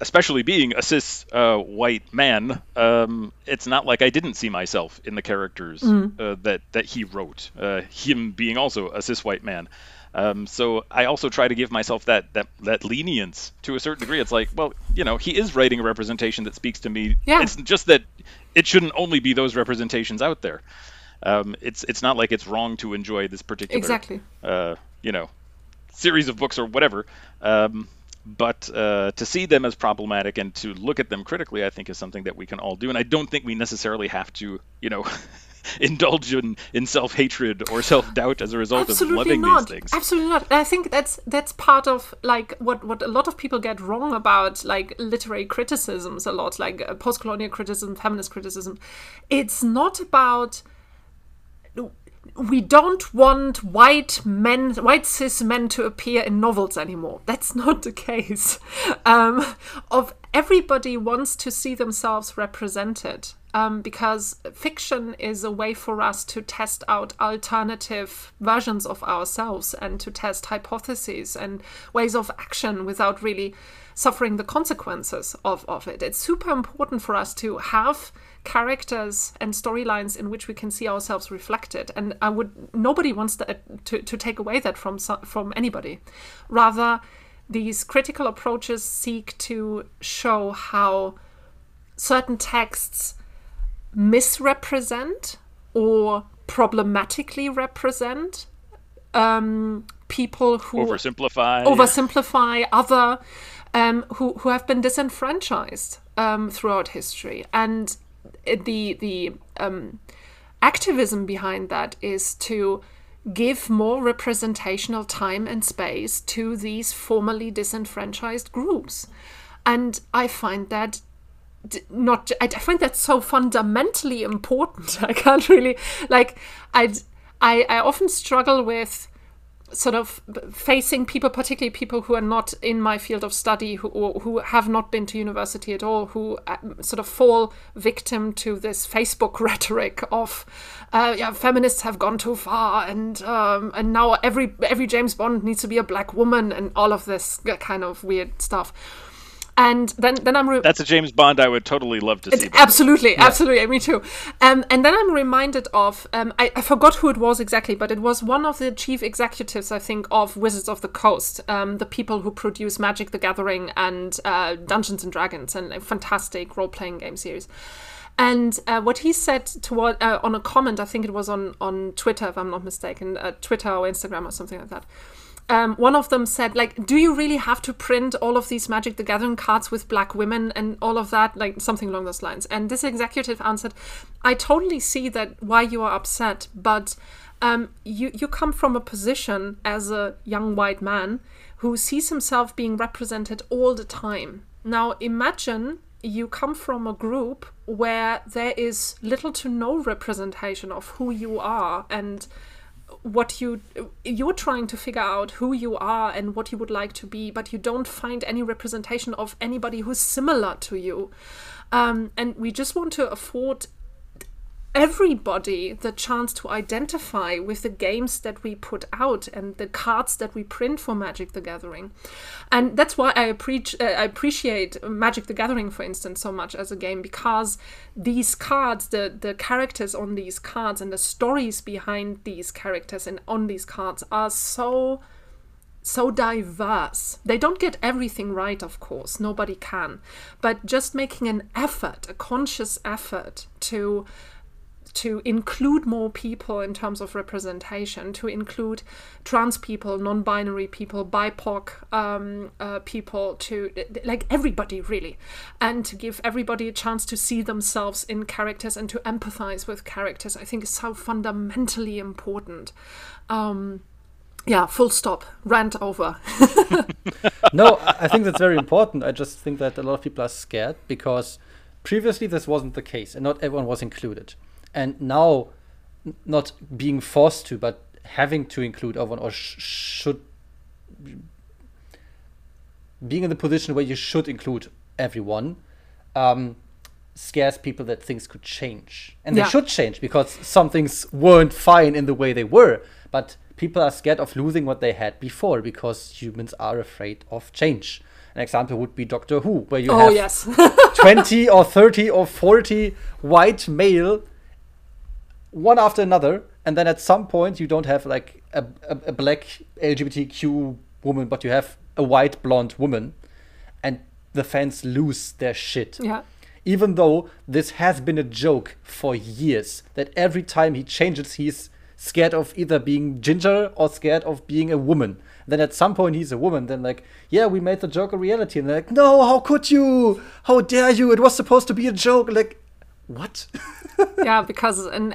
A: especially being a cis uh, white man, um, it's not like I didn't see myself in the characters uh, that that he wrote. Uh, him being also a cis white man. Um, so I also try to give myself that, that that lenience to a certain degree. It's like, well, you know, he is writing a representation that speaks to me.
C: Yeah.
A: It's just that it shouldn't only be those representations out there. Um, it's it's not like it's wrong to enjoy this particular
C: Exactly.
A: uh, you know, series of books or whatever. Um, but uh, to see them as problematic and to look at them critically, I think is something that we can all do. And I don't think we necessarily have to, you know, indulge in, in self hatred or self doubt as a result of loving
C: not.
A: these things.
C: Absolutely not. I think that's that's part of like what what a lot of people get wrong about like literary criticisms a lot, like uh, post-colonial criticism, feminist criticism. It's not about we don't want white men, white cis men to appear in novels anymore. That's not the case. Um, of everybody wants to see themselves represented um, because fiction is a way for us to test out alternative versions of ourselves and to test hypotheses and ways of action without really suffering the consequences of, of it. It's super important for us to have characters and storylines in which we can see ourselves reflected and i would nobody wants that to, to take away that from from anybody rather these critical approaches seek to show how certain texts misrepresent or problematically represent um, people who
A: Oversimplify.
C: oversimplify other um, who who have been disenfranchised um, throughout history, and the the um, activism behind that is to give more representational time and space to these formerly disenfranchised groups, and I find that not I find that so fundamentally important. I can't really like I I I often struggle with sort of facing people, particularly people who are not in my field of study, who or who have not been to university at all, who uh, sort of fall victim to this Facebook rhetoric of, uh, yeah, feminists have gone too far, and um, and now every every James Bond needs to be a black woman, and all of this kind of weird stuff. And then, then I'm re-
A: That's a James Bond I would totally love to see. the way.
C: Absolutely, absolutely, me too. Um, and then I'm reminded of um, I, I forgot who it was exactly, but it was one of the chief executives, I think, of Wizards of the Coast, um, the people who produce Magic: The Gathering and uh, Dungeons and Dragons, and a fantastic role-playing game series. And uh, what he said toward uh, on a comment, I think it was on on Twitter, if I'm not mistaken, uh, Twitter or Instagram or something like that. Um, one of them said, like, do you really have to print all of these Magic the Gathering cards with black women and all of that? Like, something along those lines. And this executive answered, I totally see that why you are upset, but um, you, you come from a position as a young white man who sees himself being represented all the time. Now, imagine you come from a group where there is little to no representation of who you are and what you you're trying to figure out who you are and what you would like to be but you don't find any representation of anybody who's similar to you. Um, and we just want to afford everybody the chance to identify with the games that we put out and the cards that we print for Magic the Gathering. And that's why I, uh, I appreciate Magic the Gathering, for instance, so much as a game because these cards, the, the characters on these cards and the stories behind these characters and on these cards are so so diverse. They don't get everything right, of course, nobody can. But just making an effort, a conscious effort to to include more people in terms of representation, to include trans people, non binary people, BIPOC um, uh, people, to like everybody really, and to give everybody a chance to see themselves in characters and to empathize with characters, I think is so fundamentally important. Um, yeah, full stop. Rant over.
B: no, I think that's very important. I just think that a lot of people are scared because previously this wasn't the case and not everyone was included and now not being forced to but having to include everyone or sh- should being in the position where you should include everyone um, scares people that things could change and
C: Yeah.
B: they should change because some things weren't fine in the way they were but people are scared of losing what they had before because humans are afraid of change an example would be doctor who where you
C: oh
B: have
C: yes.
B: 20 or 30 or 40 white male one after another and then at some point you don't have like a, a, a black lgbtq woman but you have a white blonde woman and the fans lose their shit.
C: Yeah.
B: even though this has been a joke for years that every time he changes he's scared of either being ginger or scared of being a woman. Then at some point he's a woman then like yeah we made the joke a reality and they're like no how could you? How dare you? It was supposed to be a joke. Like what
C: yeah, because an,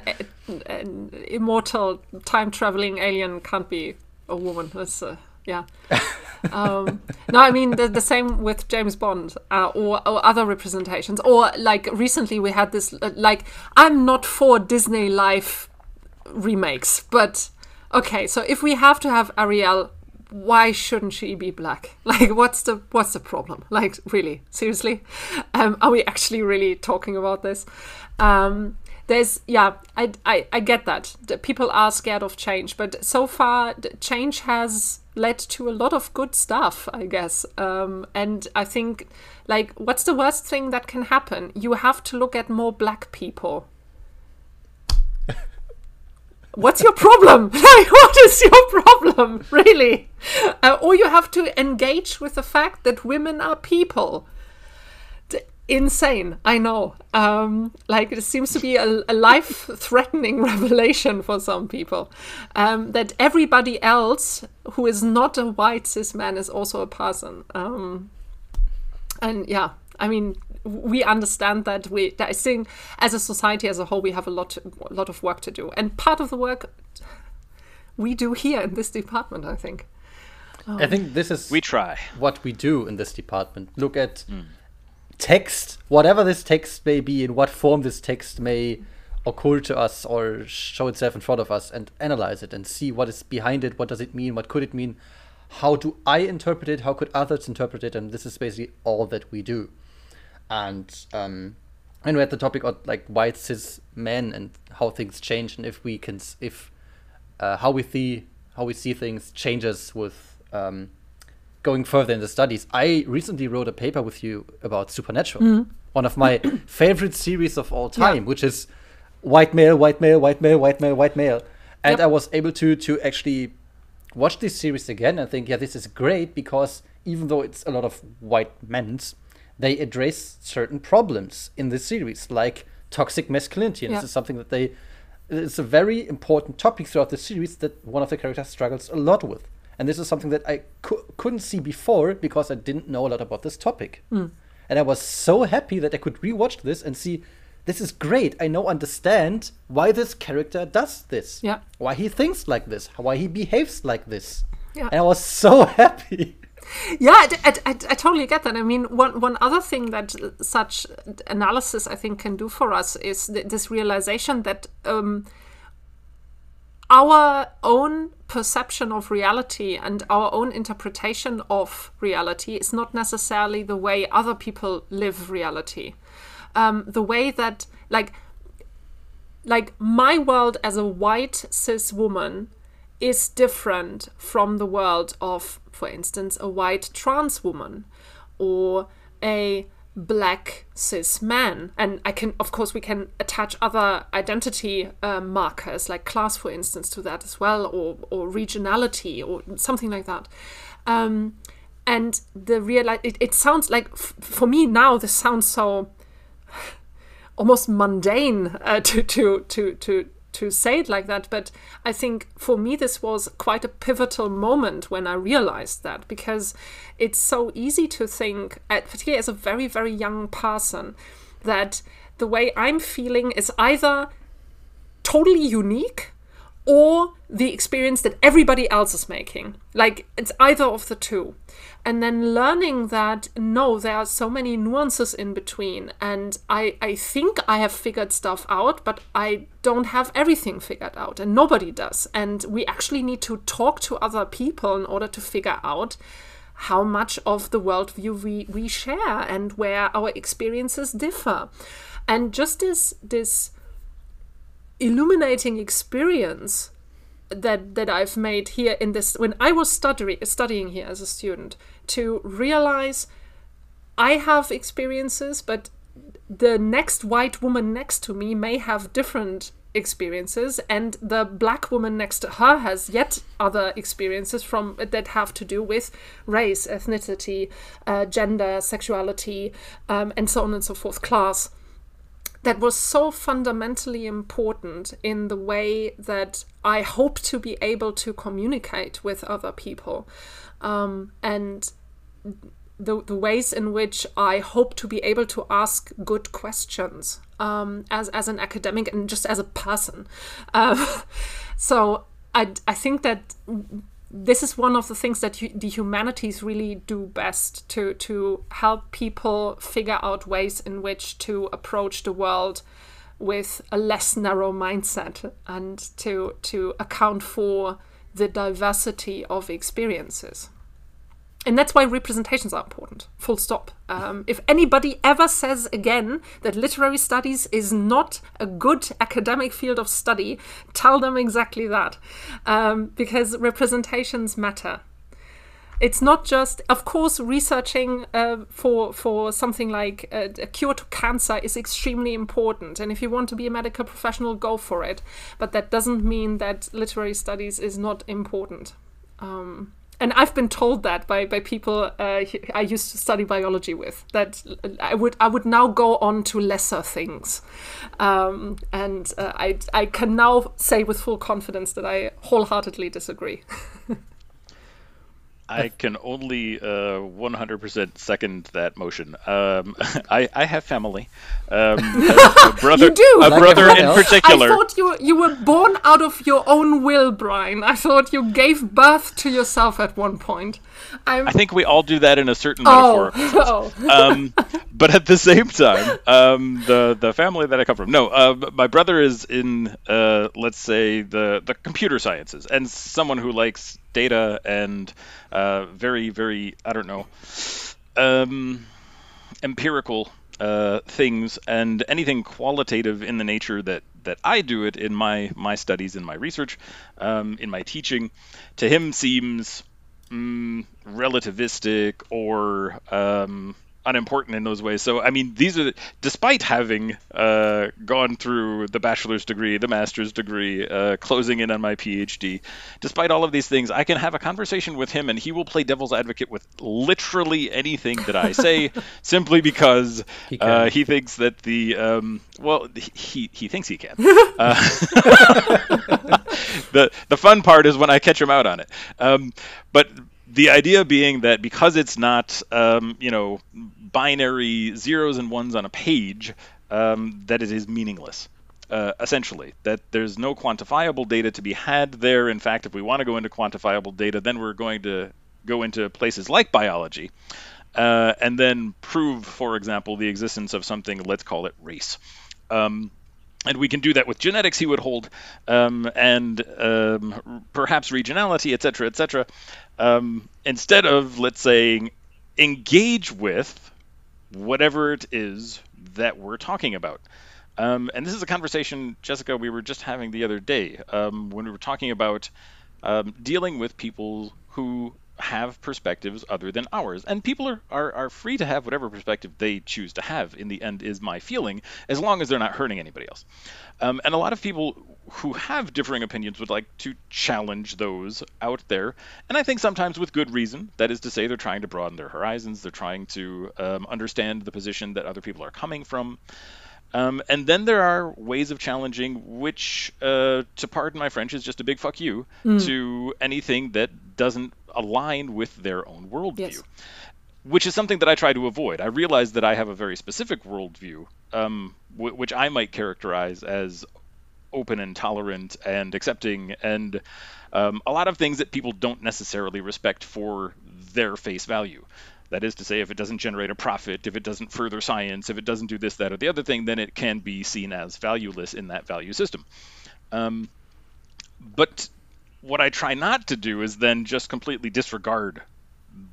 C: an immortal time traveling alien can't be a woman. That's uh, yeah. um, no, I mean the, the same with James Bond uh, or, or other representations. Or like recently we had this uh, like I'm not for Disney life remakes, but okay. So if we have to have Ariel, why shouldn't she be black? Like, what's the what's the problem? Like, really, seriously, um, are we actually really talking about this? Um, there's yeah, I, I I get that. People are scared of change, but so far change has led to a lot of good stuff, I guess. Um, and I think like, what's the worst thing that can happen? You have to look at more black people what's your problem? Like, what is your problem, really? Uh, or you have to engage with the fact that women are people. D- insane, I know. Um, like, it seems to be a, a life threatening revelation for some people um, that everybody else who is not a white cis man is also a person. Um, and yeah i mean we understand that we that i think as a society as a whole we have a lot a lot of work to do. And part of the work we do here in this department i think. Oh.
B: I think this is
A: We try.
B: what we do in this department. Look at hmm. text whatever this text may be in what form this text may occur to us or show itself in front of us and analyze it and see what is behind it what does it mean what could it mean how do i interpret it how could others interpret it and this is basically all that we do and um and we had the topic of like white cis men and how things change and if we can if uh, how we see how we see things changes with um, going further in the studies. I recently wrote a paper with you about Supernatural, one of my favorite series of all
C: Yeah.
B: time, which is white male, white male, white male, white male, white male, and
C: Yep.
B: I was able to to actually watch this series again and think, yeah, this is great because even though it's a lot of white men's, they address certain problems in this series, like toxic masculinity. And
C: Yeah.
B: this is something that they it's a very important topic throughout the series that one of the characters struggles a lot with. And this is something that I cou- couldn't see before because I didn't know a lot about this topic. Hmm. And I was so happy that I could rewatch this and see this is great. I now understand why this character does this.
C: Yeah.
B: Why he thinks like this, why he behaves like this.
C: Yeah.
B: And I was so happy.
C: Yeah, I, I, I, I totally get that. I mean, one one other thing that such analysis I think can do for us is th- this realization that um, our own perception of reality and our own interpretation of reality is not necessarily the way other people live reality. Um, the way that, like, like my world as a white cis woman is different from the world of, for instance, a white trans woman or a black cis man. And I can, of course, we can attach other identity uh, markers like class, for instance, to that as well, or or regionality or something like that. Um, and the real, it, it sounds like f- for me now, this sounds so almost mundane uh, to to to to to say it like that but i think for me this was quite a pivotal moment when i realized that because it's so easy to think particularly as a very very young person that the way i'm feeling is either totally unique or the experience that everybody else is making. Like it's either of the two. And then learning that no, there are so many nuances in between. And I, I think I have figured stuff out, but I don't have everything figured out. And nobody does. And we actually need to talk to other people in order to figure out how much of the worldview we, we share and where our experiences differ. And just this this illuminating experience that that I've made here in this when I was studying studying here as a student to realize I have experiences but the next white woman next to me may have different experiences and the black woman next to her has yet other experiences from that have to do with race ethnicity uh, gender sexuality um, and so on and so forth class that was so fundamentally important in the way that I hope to be able to communicate with other people. Um, and the, the ways in which I hope to be able to ask good questions um, as, as an academic and just as a person. Uh, so I, I think that this is one of the things that hu- the humanities really do best to to help people figure out ways in which to approach the world with a less narrow mindset and to to account for the diversity of experiences and that's why representations are important. Full stop. Um, if anybody ever says again that literary studies is not a good academic field of study tell them exactly that. Um, because representations matter. It's not just of course researching uh, for for something like a, a, cure to cancer is extremely important. And if you want to be a medical professional go for it. But that doesn't mean that literary studies is not important. Um, and I've been told that by, by people uh, I used to study biology with that I would I would now go on to lesser things, um, and uh, I I can now say with full confidence that I wholeheartedly disagree.
A: I can only uh, 100% second that motion. Um, I, I have family. Um, a, a brother,
C: You do?
A: a
C: Like
A: brother in
B: else?
A: particular.
C: I thought you you were born out of your own will, Brian. I thought you gave birth to yourself at one point. I'm,
A: I think we all do that in a certain
C: oh,
A: metaphor.
C: oh.
A: um, but at the same time, um, the the family that I come from, no, uh, my brother is in, uh, let's say, the the computer sciences, and someone who likes data and uh, very, very, I don't know, um, empirical uh, things, and anything qualitative in the nature that that I do it in my my studies, in my research, um, in my teaching, to him seems mm, relativistic or um, unimportant in those ways. So, I mean, these are, despite having uh, gone through the bachelor's degree, the master's degree, uh, closing in on my PhD, despite all of these things, I can have a conversation with him and he will play devil's advocate with literally anything that I say simply because
B: He
A: uh, he thinks that the, um, well, he, he thinks he can. Uh, the the fun part is when I catch him out on it. Um, but the idea being that because it's not um, you know binary zeros and ones on a page, um, that it is meaningless. Uh, essentially, that there's no quantifiable data to be had there. In fact, if we want to go into quantifiable data, then we're going to go into places like biology, uh, and then prove, for example, the existence of something. Let's call it race. Um, and we can do that with genetics, he would hold, um, and um, perhaps regionality, et cetera, et cetera. Um, instead of, let's say, engage with whatever it is that we're talking about. Um, and this is a conversation, Jessica, we were just having the other day um, when we were talking about um, dealing with people who have perspectives other than ours. And people are, are, are free to have whatever perspective they choose to have, in the end, is my feeling, as long as they're not hurting anybody else. Um, and a lot of people who have differing opinions would like to challenge those out there. And I think sometimes with good reason. That is to say, they're trying to broaden their horizons, they're trying to um, understand the position that other people are coming from. Um, and then there are ways of challenging, which, uh, to pardon my French, is just a big fuck you to anything that doesn't align with their own worldview.
C: Yes.
A: Which is something that I try to avoid. I realize that I have a very specific worldview, um, w- which I might characterize as open and tolerant and accepting, and um, a lot of things that people don't necessarily respect for their face value. That is to say, if it doesn't generate a profit, if it doesn't further science, if it doesn't do this, that, or the other thing, then it can be seen as valueless in that value system. Um, but what I try not to do is then just completely disregard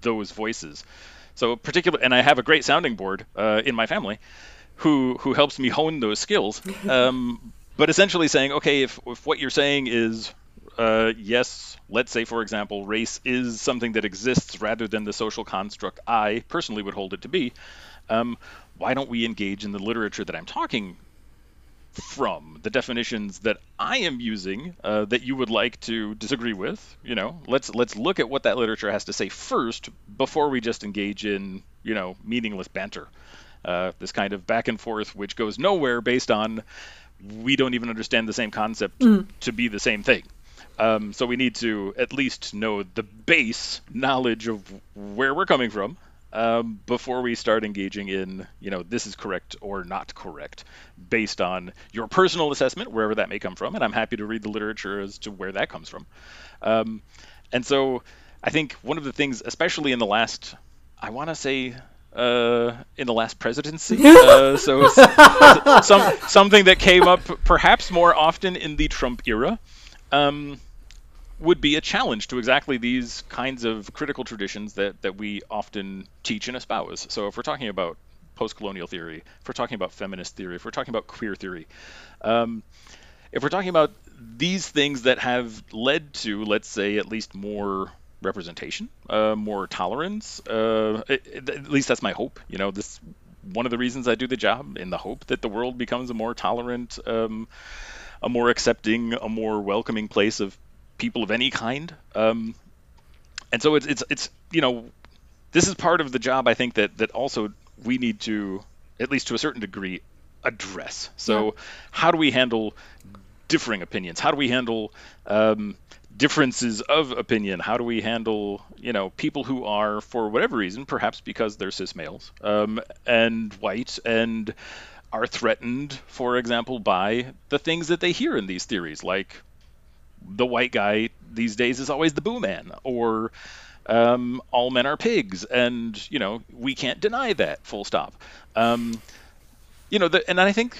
A: those voices. So particular, and I have a great sounding board uh, in my family, who who helps me hone those skills. Um, but essentially saying, okay, if if what you're saying is uh, yes, let's say for example, race is something that exists rather than the social construct I personally would hold it to be. Um, why don't we engage in the literature that I'm talking from the definitions that I am using uh, that you would like to disagree with. You know, let's let's look at what that literature has to say first before we just engage in you know meaningless banter. Uh, this kind of back and forth which goes nowhere based on we don't even understand the same concept to be the same thing. Um, so we need to at least know the base knowledge of where we're coming from um, before we start engaging in, you know, this is correct or not correct, based on your personal assessment, wherever that may come from. And I'm happy to read the literature as to where that comes from. Um, and so I think one of the things, especially in the last, I want to say, uh, in the last presidency, uh, so some something that came up perhaps more often in the Trump era. Um, would be a challenge to exactly these kinds of critical traditions that, that we often teach and espouse. So if we're talking about post-colonial theory, if we're talking about feminist theory, if we're talking about queer theory, um, if we're talking about these things that have led to, let's say, at least more representation, uh, more tolerance, uh, it- at least that's my hope. You know, this one of the reasons I do the job in the hope that the world becomes a more tolerant, um, a more accepting, a more welcoming place of people of any kind. Um, and so it's it's it's you know this is part of the job I think that that also we need to at least to a certain degree address. So how do we handle differing opinions? How do we handle um, differences of opinion? How do we handle you know people who are for whatever reason, perhaps because they're cis males um, and white and are threatened, for example, by the things that they hear in these theories, like the white guy these days is always the boo man, or um, all men are pigs, and you know we can't deny that. Full stop. Um, you know, the, and I think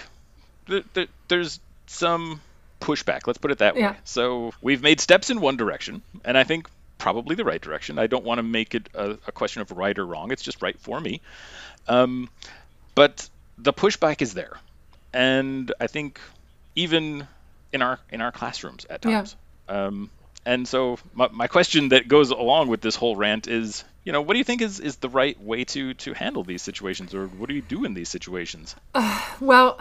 A: that, that there's some pushback. Let's put it that way.
C: Yeah.
A: So we've made steps in one direction, and I think probably the right direction. I don't want to make it a, a question of right or wrong. It's just right for me. Um, but the pushback is there, and I think even in our in our classrooms at
C: Yeah.
A: times. Um, and so my, my question that goes along with this whole rant is, you know, what do you think is, is the right way to to handle these situations, or what do you do in these situations?
C: Well,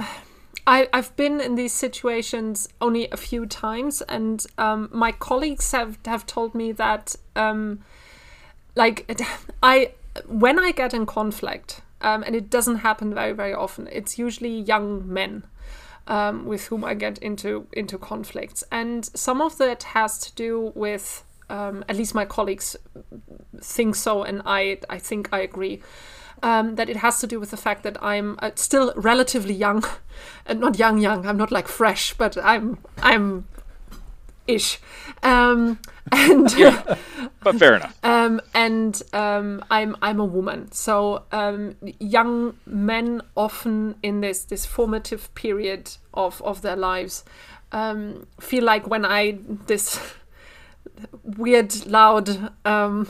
C: I, I've been in these situations only a few times, and um, my colleagues have, have told me that, um, like, I when I get in conflict, um, and it doesn't happen very very often. It's usually young men. Um, with whom I get into into conflicts, and some of that has to do with um, at least my colleagues think so, and I I think I agree. Um, that it has to do with the fact that I'm uh, still relatively young, and not young, young. I'm not like fresh, but I'm I'm ish, um, and
A: But fair enough.
C: um, and um, I'm I'm a woman. So um, young men often in this this formative period of of their lives um, feel like when I this weird loud um,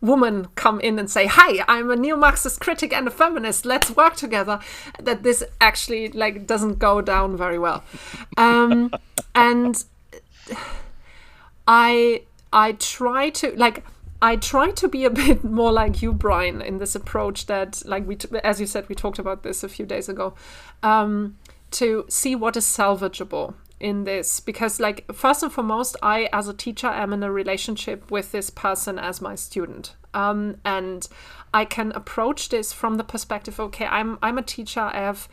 C: woman come in and say, "Hi, I'm a neo-Marxist critic and a feminist. Let's work together." That this actually like doesn't go down very well, um, and I I try to like I try to be a bit more like you, Brian, in this approach that like we t- as you said we talked about this a few days ago, um, to see what is salvageable in this. Because like first and foremost I as a teacher am in a relationship with this person as my student. Um, and I can approach this from the perspective okay I'm I'm a teacher I have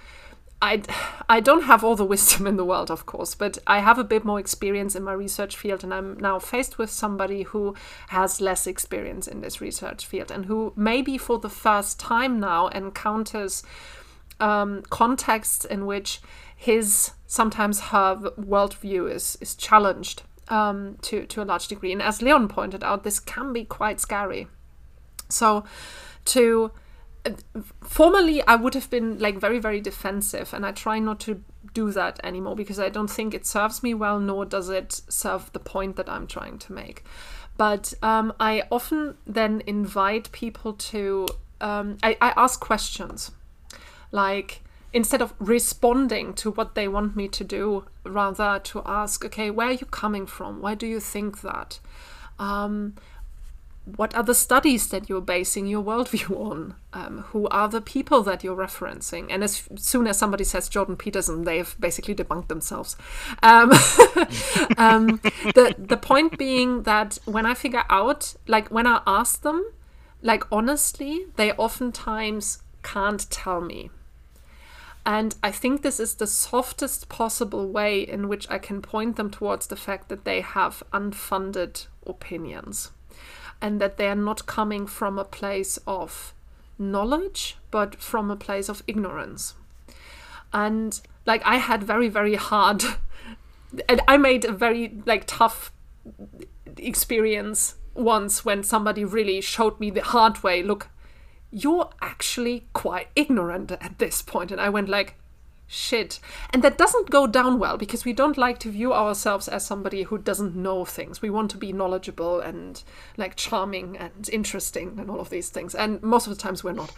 C: I, I don't have all the wisdom in the world, of course, but I have a bit more experience in my research field, and I'm now faced with somebody who has less experience in this research field and who maybe for the first time now encounters um, contexts in which his sometimes her worldview is is challenged um, to to a large degree. And as Leon pointed out, this can be quite scary. So to formerly I would have been like very very defensive and I try not to do that anymore because I don't think it serves me well nor does it serve the point that I'm trying to make. But um, I often then invite people to um, I, I ask questions. Like instead of responding to what they want me to do rather to ask okay where are you coming from? Why do you think that? Um, what are the studies that you're basing your worldview on? Um, who are the people that you're referencing? And as soon as somebody says Jordan Peterson, they've basically debunked themselves. Um, um, the the point being that when I figure out, like when I ask them, like honestly, they oftentimes can't tell me. And I think this is the softest possible way in which I can point them towards the fact that they have unfunded opinions and that they are not coming from a place of knowledge but from a place of ignorance. And like i had very very hard and i made a very like tough experience once when somebody really showed me the hard way look you're actually quite ignorant at this point and i went like shit. And that doesn't go down well because we don't like to view ourselves as somebody who doesn't know things. We want to be knowledgeable and like charming and interesting and all of these things. And most of the times we're not.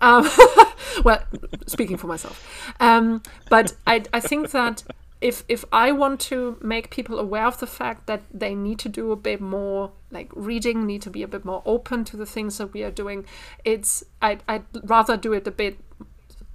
C: Um, well, speaking for myself. Um, but I, I think that if if I want to make people aware of the fact that they need to do a bit more like reading, need to be a bit more open to the things that we are doing, it's I'd, I'd rather do it a bit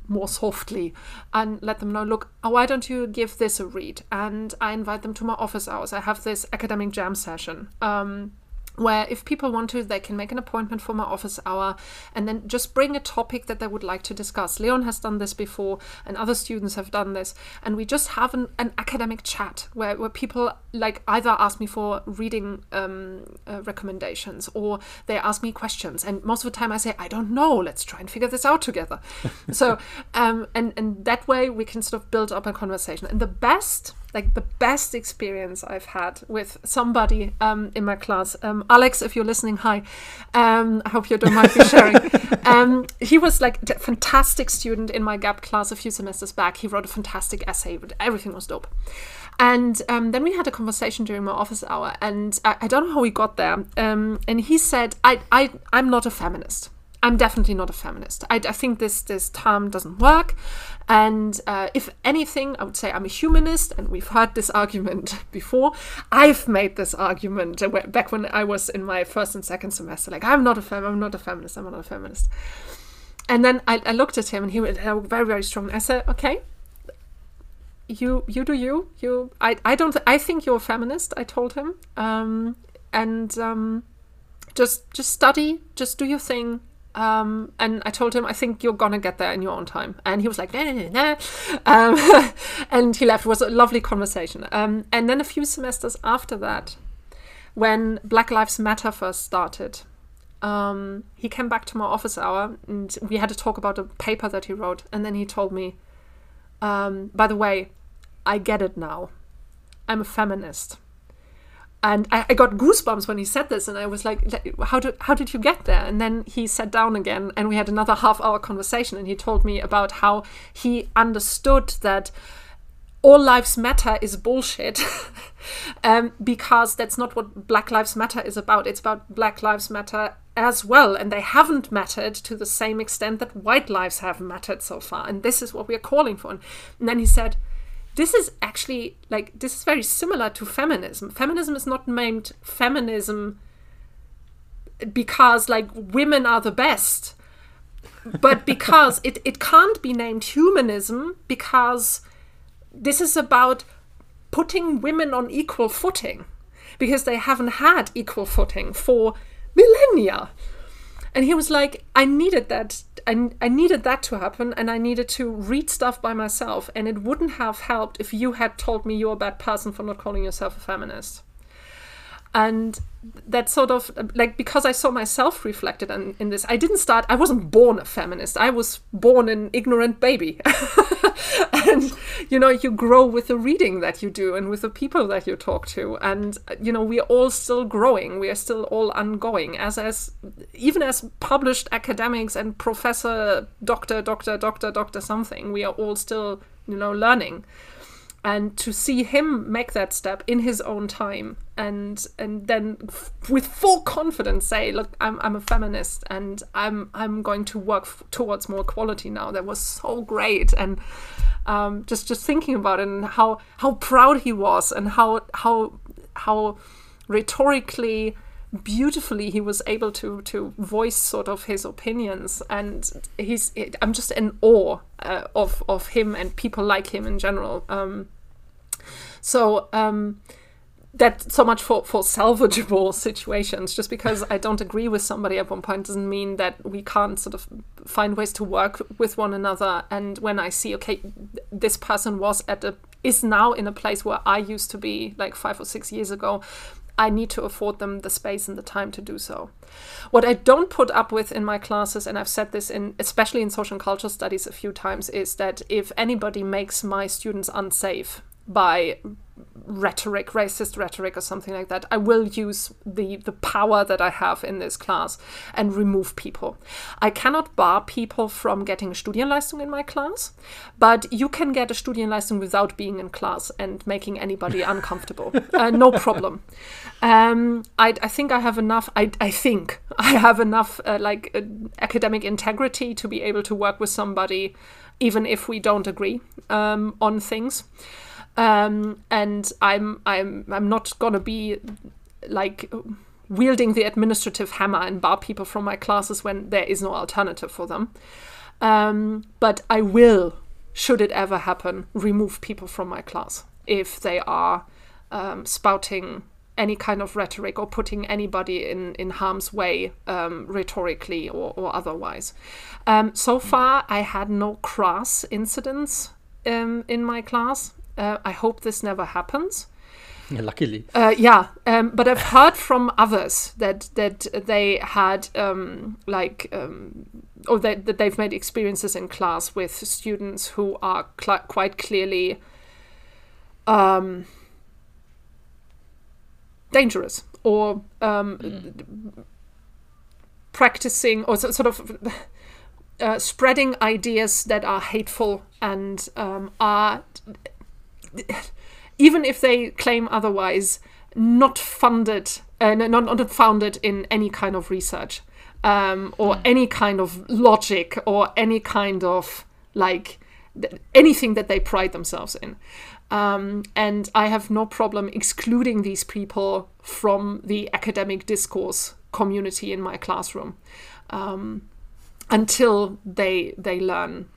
C: more softly and let them know look oh, why don't you give this a read? And i invite them to my office hours. I have this academic jam session. Um, where if people want to they can make an appointment for my office hour and then just bring a topic that they would like to discuss. Leon has done this before and other students have done this. And we just have an, an academic chat where, where people like either ask me for reading um, uh, recommendations or they ask me questions. And most of the time i say i don't know. Let's try and figure this out together. So um, and and that way we can sort of build up a conversation. And the best like the best experience I've had with somebody um, in my class. Um, Alex, if you're listening, hi. Um, I hope you don't mind me sharing. Um, he was like a fantastic student in my gap class a few semesters back. He wrote a fantastic essay, but everything was dope. And um, then we had a conversation during my office hour, and I, I don't know how we got there. Um, and he said, I, I, I'm not a feminist. I'm definitely not a feminist. I, I think this this term doesn't work. And uh, if anything, I would say I'm a humanist, and we've heard this argument before. I've made this argument back when I was in my first and second semester. Like I'm not a fem, I'm not a feminist. I'm not a feminist. And then I, I looked at him, and he was very very strong. I said, okay. You you do you you I I don't I think you're a feminist. I told him, um, and um, just just study, just do your thing, Um, and I told him, I think you're gonna get there in your own time. And he was like, nah, nah, nah, nah. Um, and he left. It was a lovely conversation. Um, and then a few semesters after that, when Black Lives Matter first started, um, he came back to my office hour and we had to talk about a paper that he wrote. And then he told me, um, by the way, I get it now. I'm a feminist. And I, I got goosebumps when he said this, and I was like, "Like, "How did how did you get there?" And then he sat down again, and we had another half hour conversation, and he told me about how he understood that all lives matter is bullshit um, because that's not what black lives matter is about it's about black lives matter as well and they haven't mattered to the same extent that white lives have mattered so far and this is what we're calling for and then he said this is actually like this is very similar to feminism. Feminism is not named feminism because like women are the best but because it, it can't be named humanism because this is about putting women on equal footing because they haven't had equal footing for millennia and he was like i needed that I, I needed that to happen and i needed to read stuff by myself and it wouldn't have helped if you had told me you're a bad person for not calling yourself a feminist. And that sort of like because i saw myself reflected in, in this i didn't start i wasn't born a feminist. I was born an ignorant baby. And you know you grow with the reading that you do and with the people that you talk to. And you know we're all still growing. We are still all ongoing. As as even as published academics and professor doctor doctor doctor doctor something we are all still you know learning and to see him make that step in his own time and and then f- with full confidence say look I'm, I'm a feminist and I'm I'm going to work f- towards more equality now. That was so great. And um, just just thinking about it and how how proud he was and how how how rhetorically beautifully he was able to to voice sort of his opinions and he's i'm just in awe uh, of of him and people like him in general. Um so um that so much for for salvageable situations. Just because i don't agree with somebody at one point doesn't mean that we can't sort of find ways to work with one another. And when i see okay this person was at a is now in a place where i used to be like 5 or 6 years ago I need to afford them the space and the time to do so. What I don't put up with in my classes, and I've said this in especially in social and cultural studies a few times, is that if anybody makes my students unsafe by rhetoric, racist rhetoric, or something like that, I will use the the power that I have in this class and remove people. I cannot bar people from getting a Studienleistung in my class, but you can get a Studienleistung without being in class and making anybody uncomfortable. Uh, no problem. Um, I, I think I have enough. I, I think I have enough uh, like uh, academic integrity to be able to work with somebody, even if we don't agree um, on things um, and I'm I'm I'm not gonna be like wielding the administrative hammer and bar people from my classes when there is no alternative for them. Um, but I will, should it ever happen, remove people from my class if they are um, spouting any kind of rhetoric or putting anybody in, in harm's way um, rhetorically or, or otherwise. Um, so far, I had no crass incidents um, in my class. Uh, I hope this never happens.
B: Yeah, luckily.
C: Uh, yeah, um, but I've heard from others that that they had um, like um, or that, that they've made experiences in class with students who are cl- quite clearly um, dangerous or um, practicing or so, sort of uh, spreading ideas that are hateful and um, are even if they claim otherwise, not funded, uh, not, not founded in any kind of research um, or any kind of logic or any kind of like th- anything that they pride themselves in. Um, and I have no problem excluding these people from the academic discourse community in my classroom um, until they they learn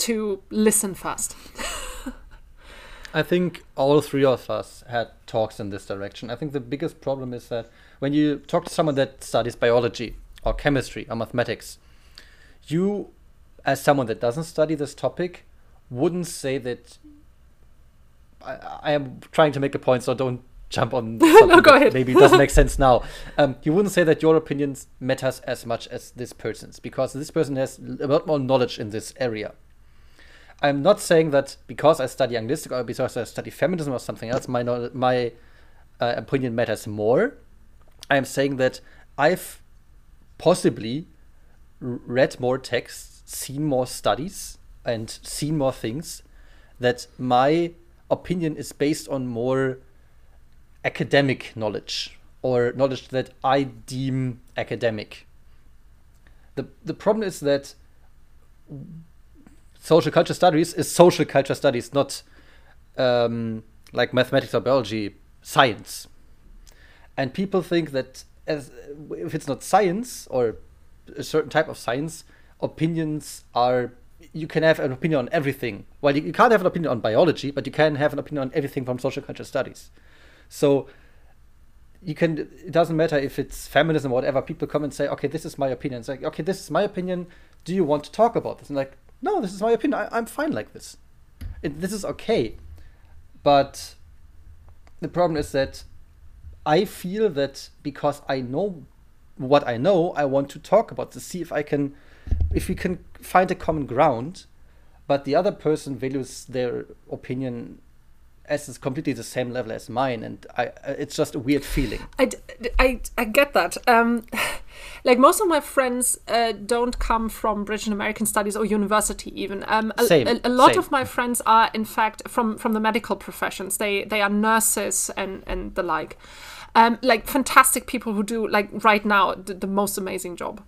C: to listen fast.
B: I think all three of us had talks in this direction. I think the biggest problem is that when you talk to someone that studies biology or chemistry or mathematics, you, as someone that doesn't study this topic, wouldn't say that. I, I am trying to make a point, so don't jump on. something
C: go ahead.
B: Maybe it doesn't make sense now. Um, you wouldn't say that your opinions matters as much as this person's because this person has a lot more knowledge in this area. I'm not saying that because I study Anglistic or because I study feminism or something else, my my uh, opinion matters more. I am saying that I've possibly read more texts, seen more studies, and seen more things. That my opinion is based on more academic knowledge or knowledge that I deem academic. The the problem is that social culture studies is social culture studies, not um, like mathematics or biology, science. And people think that as if it's not science or a certain type of science, opinions are you can have an opinion on everything. Well, you, you can't have an opinion on biology, but you can have an opinion on everything from social culture studies. So you can it doesn't matter if it's feminism or whatever people come and say okay this is my opinion it's like okay this is my opinion do you want to talk about this and like no this is my opinion. I, i'm fine like this. It, this is okay. But the problem is that i feel that because i know what i know i want to talk about to see if i can if we can find a common ground. But the other person values their opinion as is completely the same level as mine and i it's just a weird feeling
C: I, I, I get that. Um, like most of my friends uh, don't come from British and American studies or university even. Um, a,
B: Same,
C: a, a lot
B: same.
C: of my friends are in fact from from the medical professions. They they are nurses and and the like. Um, like fantastic people who do like right now the, the most amazing job.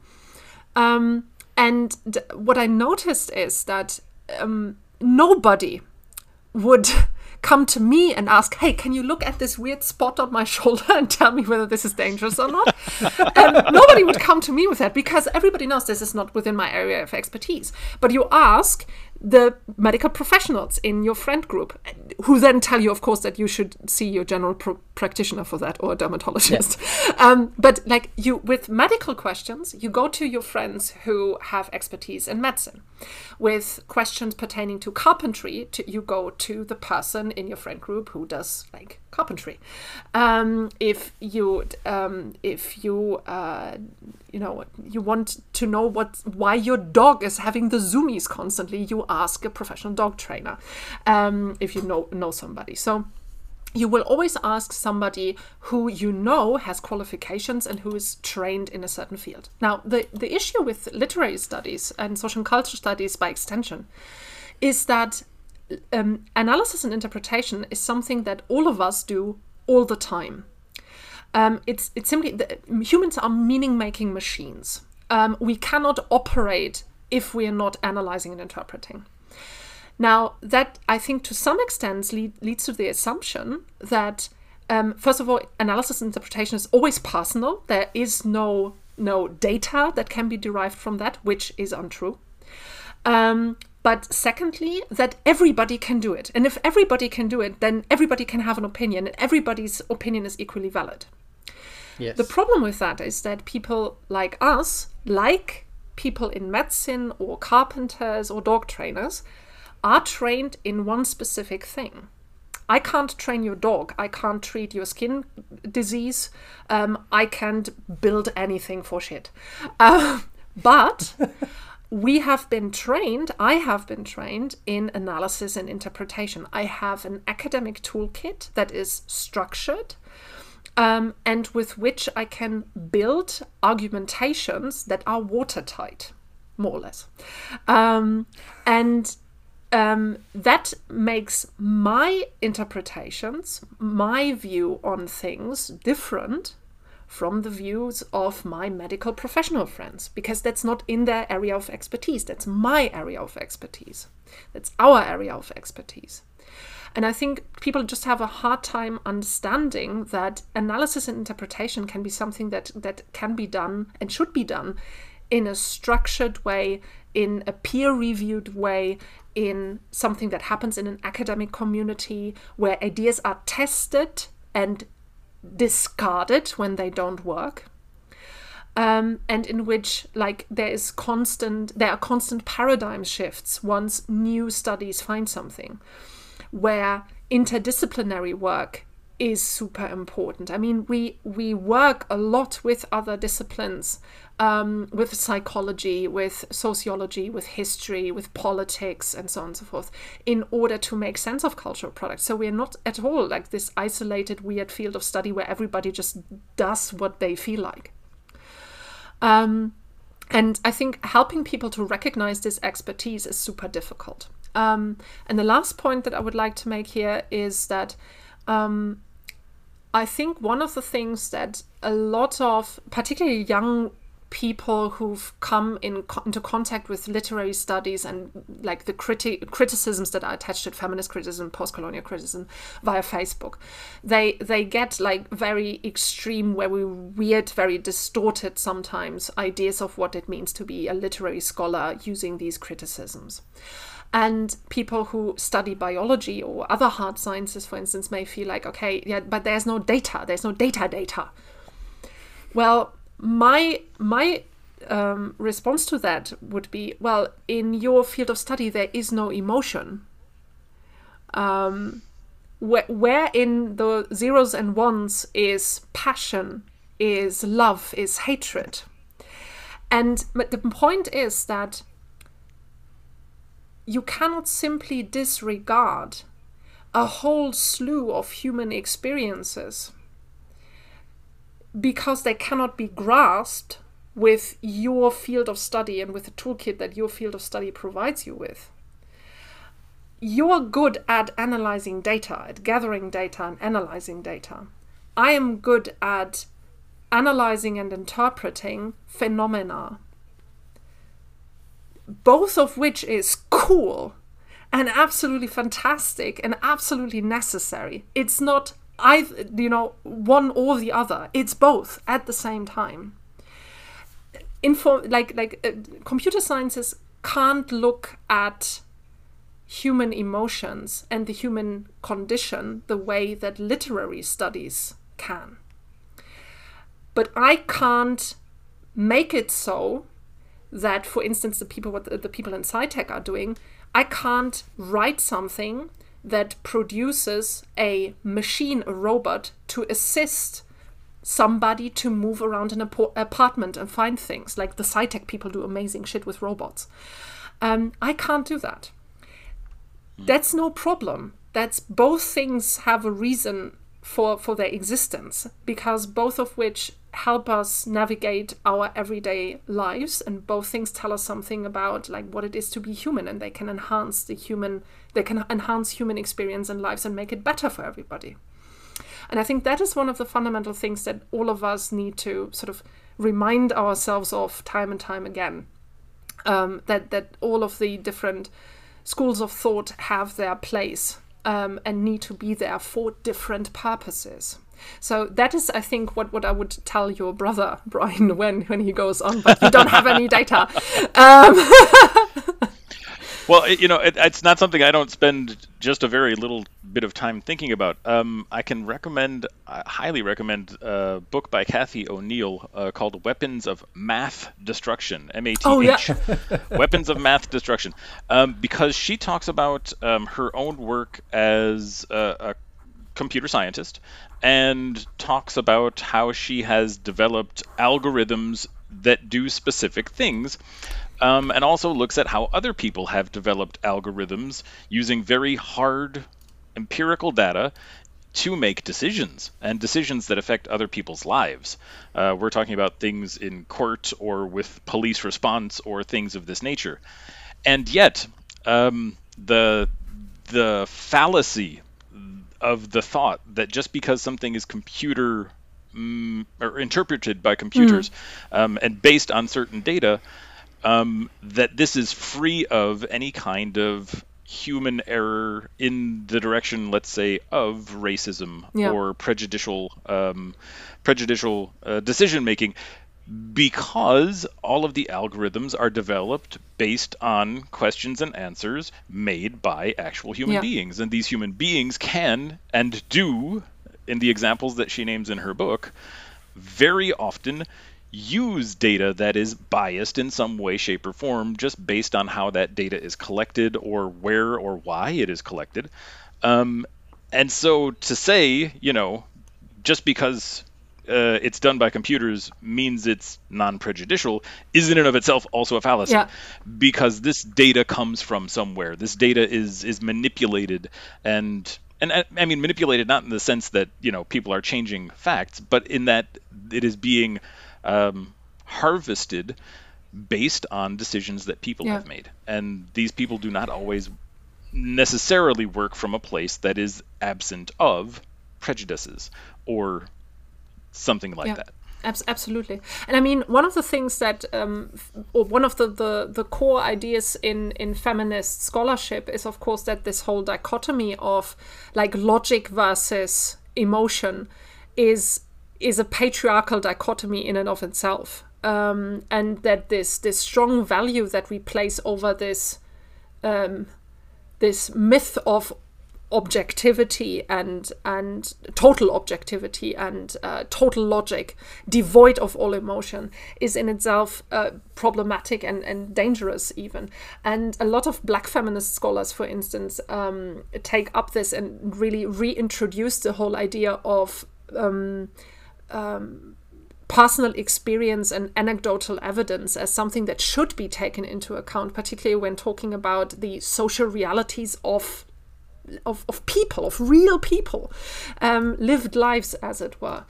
C: Um, and d- what I noticed is that um, nobody would come to me and ask, "Hey, can you look at this weird spot on my shoulder and tell me whether this is dangerous or not?" um, nobody would come to me with that because everybody knows this is not within my area of expertise. But you ask the medical professionals in your friend group, who then tell you, of course, that you should see your general pr- practitioner for that or a dermatologist. Um, but like you, with medical questions, you go to your friends who have expertise in medicine. With questions pertaining to carpentry, to, you go to the person in your friend group who does like carpentry. Um, if you, um, if you, uh, you know, you want to know what why your dog is having the zoomies constantly, you ask a professional dog trainer. Um, if you know know somebody, so you will always ask somebody who you know has qualifications and who is trained in a certain field. Now, the, the issue with literary studies and social and culture studies by extension is that um, analysis and interpretation is something that all of us do all the time. Um, it's it's simply the, humans are meaning making machines. Um, we cannot operate if we are not analyzing and interpreting. Now, that I think to some extent lead, leads to the assumption that, um, first of all, analysis and interpretation is always personal. There is no no data that can be derived from that, which is untrue. But secondly, that everybody can do it. And if everybody can do it, then everybody can have an opinion, and everybody's opinion is equally valid.
B: yes
C: The problem with that is that people like us, like people in medicine or carpenters or dog trainers, are trained in one specific thing. I can't train your dog. I can't treat your skin disease. Um, I can't build anything for shit. Uh, but we have been trained, I have been trained in analysis and interpretation. I have an academic toolkit that is structured um, and with which I can build argumentations that are watertight, more or less. Um, and um, that makes my interpretations, my view on things different from the views of my medical professional friends because that's not in their area of expertise. That's my area of expertise. That's our area of expertise. And I think people just have a hard time understanding that analysis and interpretation can be something that, that can be done and should be done in a structured way, in a peer reviewed way, in something that happens in an academic community where ideas are tested and discarded when they don't work. um, and in which like there is constant there are constant paradigm shifts once new studies find something where interdisciplinary work is super important. I mean, we we work a lot with other disciplines, um, with psychology, with sociology, with history, with politics, and so on and so forth, in order to make sense of cultural products. So we're not at all like this isolated, weird field of study where everybody just does what they feel like. Um, and I think helping people to recognize this expertise is super difficult. Um, and the last point that I would like to make here is that um, I think one of the things that a lot of, particularly young people who've come in co- into contact with literary studies and like the criti- criticisms that are attached to feminist criticism, post-colonial criticism via Facebook, they they get like very extreme, very weird, very distorted sometimes ideas of what it means to be a literary scholar using these criticisms. And people who study biology or other hard sciences, for instance, may feel like, okay, yeah, but there's no data, there's no data data. Well, my my um, response to that would be, well, in your field of study, there is no emotion. Um, where, in the zeros and ones is passion, is love, is hatred. And the point is that you cannot simply disregard a whole slew of human experiences because they cannot be grasped with your field of study and with the toolkit that your field of study provides you with. You're good at analyzing data, at gathering data and analyzing data. I am good at analyzing and interpreting phenomena both of which is cool and absolutely fantastic and absolutely necessary. It's not either, you know, one or the other. It's both at the same time. Info like like uh, computer sciences can't look at human emotions and the human condition the way that literary studies can. But I can't make it so that, for instance, the people what the, people in SciTech are doing, I can't write something that produces a machine, a robot, to assist somebody to move around an ap- apartment and find things. Like the SciTech people do amazing shit with robots. Um, I can't do that. That's no problem. That's both things have a reason for for their existence because both of which help us navigate our everyday lives and both things tell us something about like what it is to be human and they can enhance the human they can enhance human experience and lives and make it better for everybody. And i think that is one of the fundamental things that all of us need to sort of remind ourselves of time and time again um, that that all of the different schools of thought have their place um, and need to be there for different purposes so that is, I think, what, what I would tell your brother Brian when when he goes on. But you don't have any data. Um,
A: well, it, you know, it, it's not something I don't spend just a very little bit of time thinking about. Um, I can recommend, I highly recommend a book by Cathy O'Neil uh, called "Weapons of Math Destruction." M A T H.
C: Oh, yeah.
A: Weapons of Math Destruction, um, because she talks about um, her own work as a, a computer scientist and talks about how she has developed algorithms that do specific things. Um, and also looks at how other people have developed algorithms using very hard empirical data to make decisions and decisions that affect other people's lives. Uh, we're talking about things in court or with police response or things of this nature. And yet, um, the the fallacy of the thought that just because something is computer mm, or interpreted by computers mm. um, and based on certain data, um, that this is free of any kind of human error in the direction, let's say, of racism yeah. or prejudicial um, prejudicial uh, decision making because all of the algorithms are developed based on questions and answers made by actual human yeah. beings. And these human beings can and do, in the examples that she names in her book, very often use data that is biased in some way, shape, or form just based on how that data is collected or where or why it is collected. Um, and so to say, you know, just because uh, it's done by computers means it's non-prejudicial is in and of itself also a fallacy
C: Yeah.
A: because this data comes from somewhere this data is is manipulated and and I, I mean manipulated not in the sense that you know people are changing facts but in that it is being um, harvested based on decisions that people
C: Yeah.
A: have made and these people do not always necessarily work from a place that is absent of prejudices or something like
C: Yeah.
A: that.
C: Absolutely. And I mean, one of the things that, um, or one of the, the, the core ideas in, in feminist scholarship is, of course, that this whole dichotomy of like logic versus emotion is is a patriarchal dichotomy in and of itself. Um, and that this this strong value that we place over this um, this myth of objectivity and and total objectivity and uh, total logic devoid of all emotion is in itself uh, problematic and, and dangerous even and a lot of black feminist scholars for instance um, take up this and really reintroduce the whole idea of um, personal experience and anecdotal evidence as something that should be taken into account, particularly when talking about the social realities of of, of people, of real people, um, lived lives, as it were.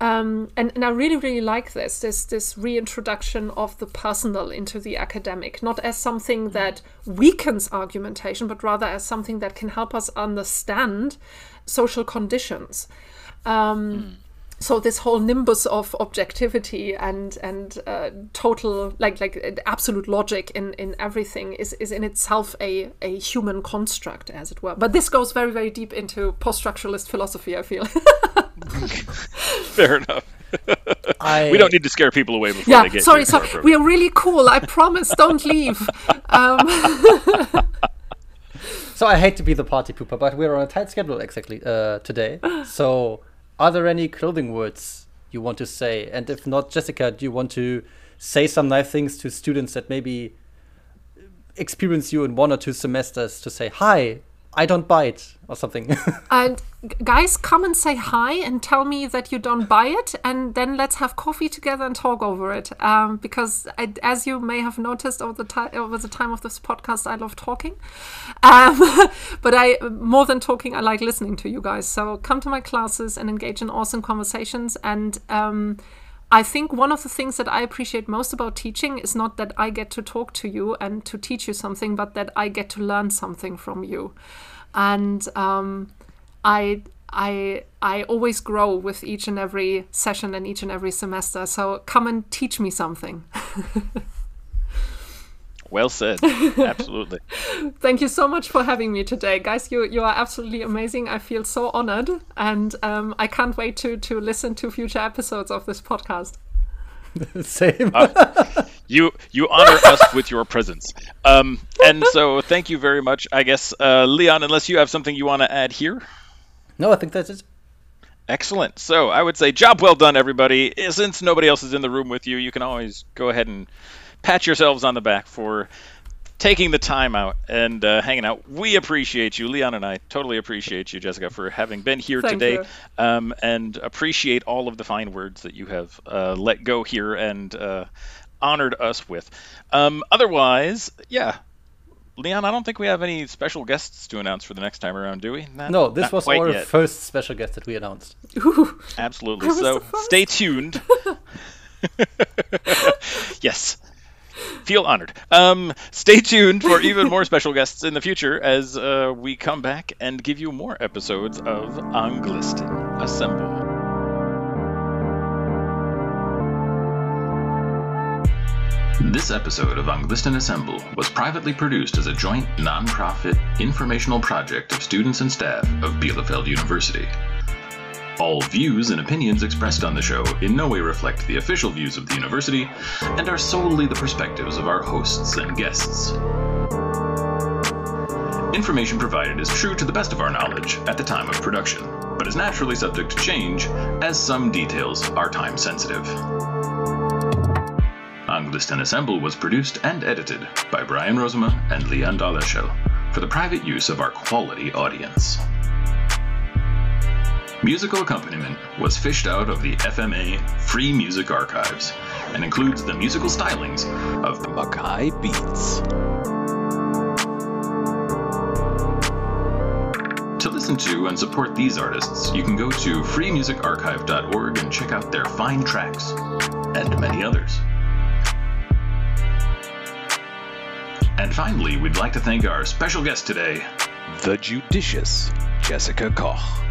C: Um, and, and I really, really like this, this this reintroduction of the personal into the academic, not as something that weakens argumentation, but rather as something that can help us understand social conditions. Um, so this whole nimbus of objectivity and and uh, total like like absolute logic in in everything is is in itself a a human construct as it were. But this goes very very deep into post-structuralist philosophy i feel.
A: Fair enough.
B: I,
A: We don't need to scare people away before
C: yeah
A: they get
C: sorry
A: here to our
C: sorry we are really cool. I promise. Don't leave. Um,
B: So I hate to be the party pooper, but we're on a tight schedule exactly uh, today. So, are there any clothing words you want to say? And if not, Jessica, do you want to say some nice things to students that maybe experience you in one or two semesters to say, "Hi, I don't bite" or something?
C: and guys come and say hi and tell me that you don't buy it and then let's have coffee together and talk over it. Um, because I, as you may have noticed over the time over the time of this podcast i love talking. Um, but i more than talking i like listening to you guys. So come to my classes and engage in awesome conversations. And um, I think one of the things that I appreciate most about teaching is not that I get to talk to you and to teach you something, but that I get to learn something from you. And um, I I I always grow with each and every session and each and every semester. So come and teach me something.
A: Well said. Absolutely.
C: Thank you so much for having me today, guys. You you are absolutely amazing. I feel so honored, and um, I can't wait to to listen to future episodes of this podcast.
B: Same.
A: You you honor us with your presence. Um, and so thank you very much. I guess uh, Leon, unless you have something you want to add here.
B: no, I think that's it.
A: Excellent. So I would say job well done, everybody. Since nobody else is in the room with you, you can always go ahead and pat yourselves on the back for taking the time out and uh, hanging out. We appreciate you, Leon and I totally appreciate you, Jessica, for having been here
C: Thank
A: today,
C: you.
A: um, and appreciate all of the fine words that you have uh, let go here and uh, honored us with. Um, otherwise, yeah. Leon, I don't think we have any special guests to announce for the next time around, do we? Not-
B: No, this was our
A: yet.
B: first special guest that we announced.
A: Absolutely. So stay tuned. yes. Feel honored. Um, stay tuned for even more special guests in the future as uh, we come back and give you more episodes of Anglisten Assemble. This episode of Anglisten Assemble was privately produced as a joint non-profit informational project of students and staff of Bielefeld University. All views and opinions expressed on the show in no way reflect the official views of the university and are solely the perspectives of our hosts and guests. Information provided is true to the best of our knowledge at the time of production, but is naturally subject to change as some details are time sensitive. Anglisten Assemble was produced and edited by Brian Rosema and Leon Dalashel for the private use of our quality audience. Musical accompaniment was fished out of the FMA Free Music Archives and includes the musical stylings of
E: the Makaih Beats.
A: To listen to and support these artists, you can go to freemusicarchive.org and check out their fine tracks, and many others. And finally, we'd like to thank our special guest today,
E: The judicious Jessica Koch.